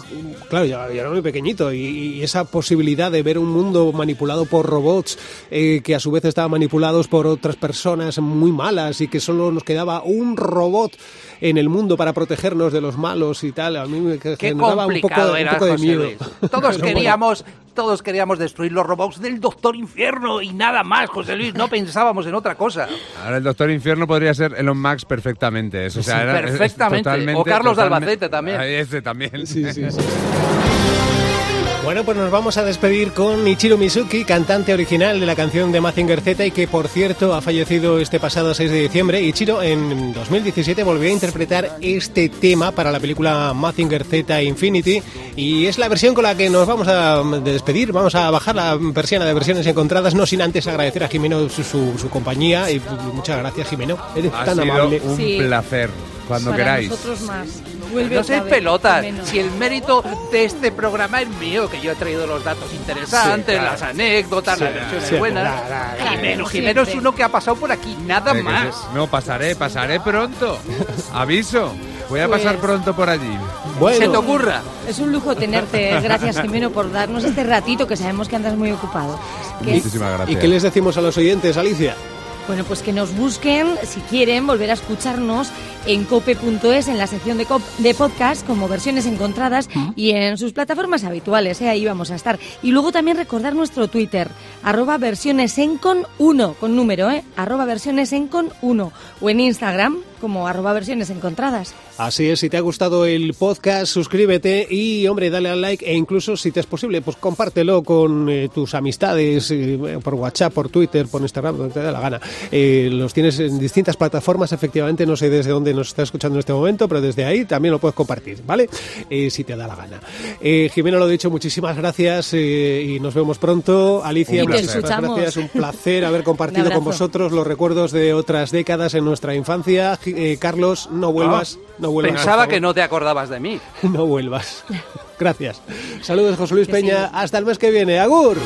Speaker 9: claro, ya, ya era muy pequeñito y, y esa posibilidad de ver un mundo manipulado por robots eh, que a su vez estaban manipulados por otras personas muy malas y que solo nos quedaba un robot en el mundo para protegernos de los malos y tal. A mí me
Speaker 13: Qué
Speaker 9: generaba un poco, un poco de
Speaker 13: José
Speaker 9: miedo.
Speaker 13: Luis. Todos queríamos, todos queríamos destruir los robots del Doctor Infierno y nada más, José Luis. No pensábamos en otra cosa.
Speaker 10: Ahora el Doctor Infierno podría ser Elon Musk perfectamente. O sea,
Speaker 13: Sí,
Speaker 10: era- es- es
Speaker 13: perfectamente.
Speaker 10: totalmente-
Speaker 13: O Carlos de Albacete también.
Speaker 10: Ahí, ese también.
Speaker 9: Sí, sí, sí. Bueno, pues nos vamos a despedir con Ichiro Mizuki, cantante original de la canción de Mazinger Z y que por cierto ha fallecido este pasado 6 de diciembre. Ichiro en 2017 volvió a interpretar este tema para la película Mazinger Z Infinity y es la versión con la que nos vamos a despedir. Vamos a bajar la persiana de versiones encontradas, no sin antes agradecer a Jimeno su, su- su compañía y muchas gracias Jimeno. Eres
Speaker 10: Ha
Speaker 9: tan
Speaker 10: sido
Speaker 9: amable.
Speaker 10: un
Speaker 8: Sí.
Speaker 10: placer. Cuando
Speaker 8: Para
Speaker 10: queráis.
Speaker 8: nosotros más. Vuelve
Speaker 13: No pelotas.
Speaker 8: Jimeno.
Speaker 13: Si el mérito de este programa es mío, que yo he traído los datos interesantes,
Speaker 10: Sí, claro.
Speaker 13: las anécdotas,
Speaker 10: Sí,
Speaker 13: las versiones
Speaker 10: sí,
Speaker 13: buenas.
Speaker 10: claro.
Speaker 13: Jimeno, Jimeno es uno que ha pasado por aquí, nada más.
Speaker 10: No, pasaré, pasaré pronto. Aviso. Voy a
Speaker 8: Pues-
Speaker 10: pasar pronto por allí.
Speaker 9: Bueno.
Speaker 13: Se te ocurra.
Speaker 8: Es un lujo tenerte. Gracias, Jimeno, por darnos este ratito que sabemos que andas muy ocupado. Que-
Speaker 10: Muchísimas gracias.
Speaker 9: ¿Y qué les decimos a los oyentes, Alicia?
Speaker 8: Bueno, pues que nos busquen, si quieren, volver a escucharnos en cope.es, en la sección de, cop- de podcast, como versiones encontradas, y en sus plataformas habituales, ¿eh? ahí vamos a estar. Y luego también recordar nuestro Twitter, arroba versionesencon 1, con número, ¿eh? arroba versionesencon 1, o en Instagram, como arroba versiones encontradas.
Speaker 9: Así es, si te ha gustado el podcast, suscríbete y, hombre, dale al like e incluso, si te es posible, pues compártelo con eh, tus amistades, eh, por WhatsApp, por Twitter, por Instagram, donde te dé la gana. Eh, los tienes en distintas plataformas, efectivamente, no sé desde dónde nos estás escuchando en este momento, pero desde ahí también lo puedes compartir, ¿vale? Eh, si te da la gana. Eh, Jimeno, lo dicho, muchísimas gracias eh, y nos vemos pronto. Alicia,
Speaker 8: te
Speaker 9: muchísimas gracias, un placer haber
Speaker 8: Un
Speaker 9: compartido con vosotros los recuerdos de otras décadas en nuestra infancia. Eh, Carlos, no vuelvas, no vuelvas.
Speaker 13: Pensaba que no te acordabas de mí.
Speaker 9: No vuelvas. Gracias. Saludos, José Luis Peña. Hasta el mes que viene. ¡Agur!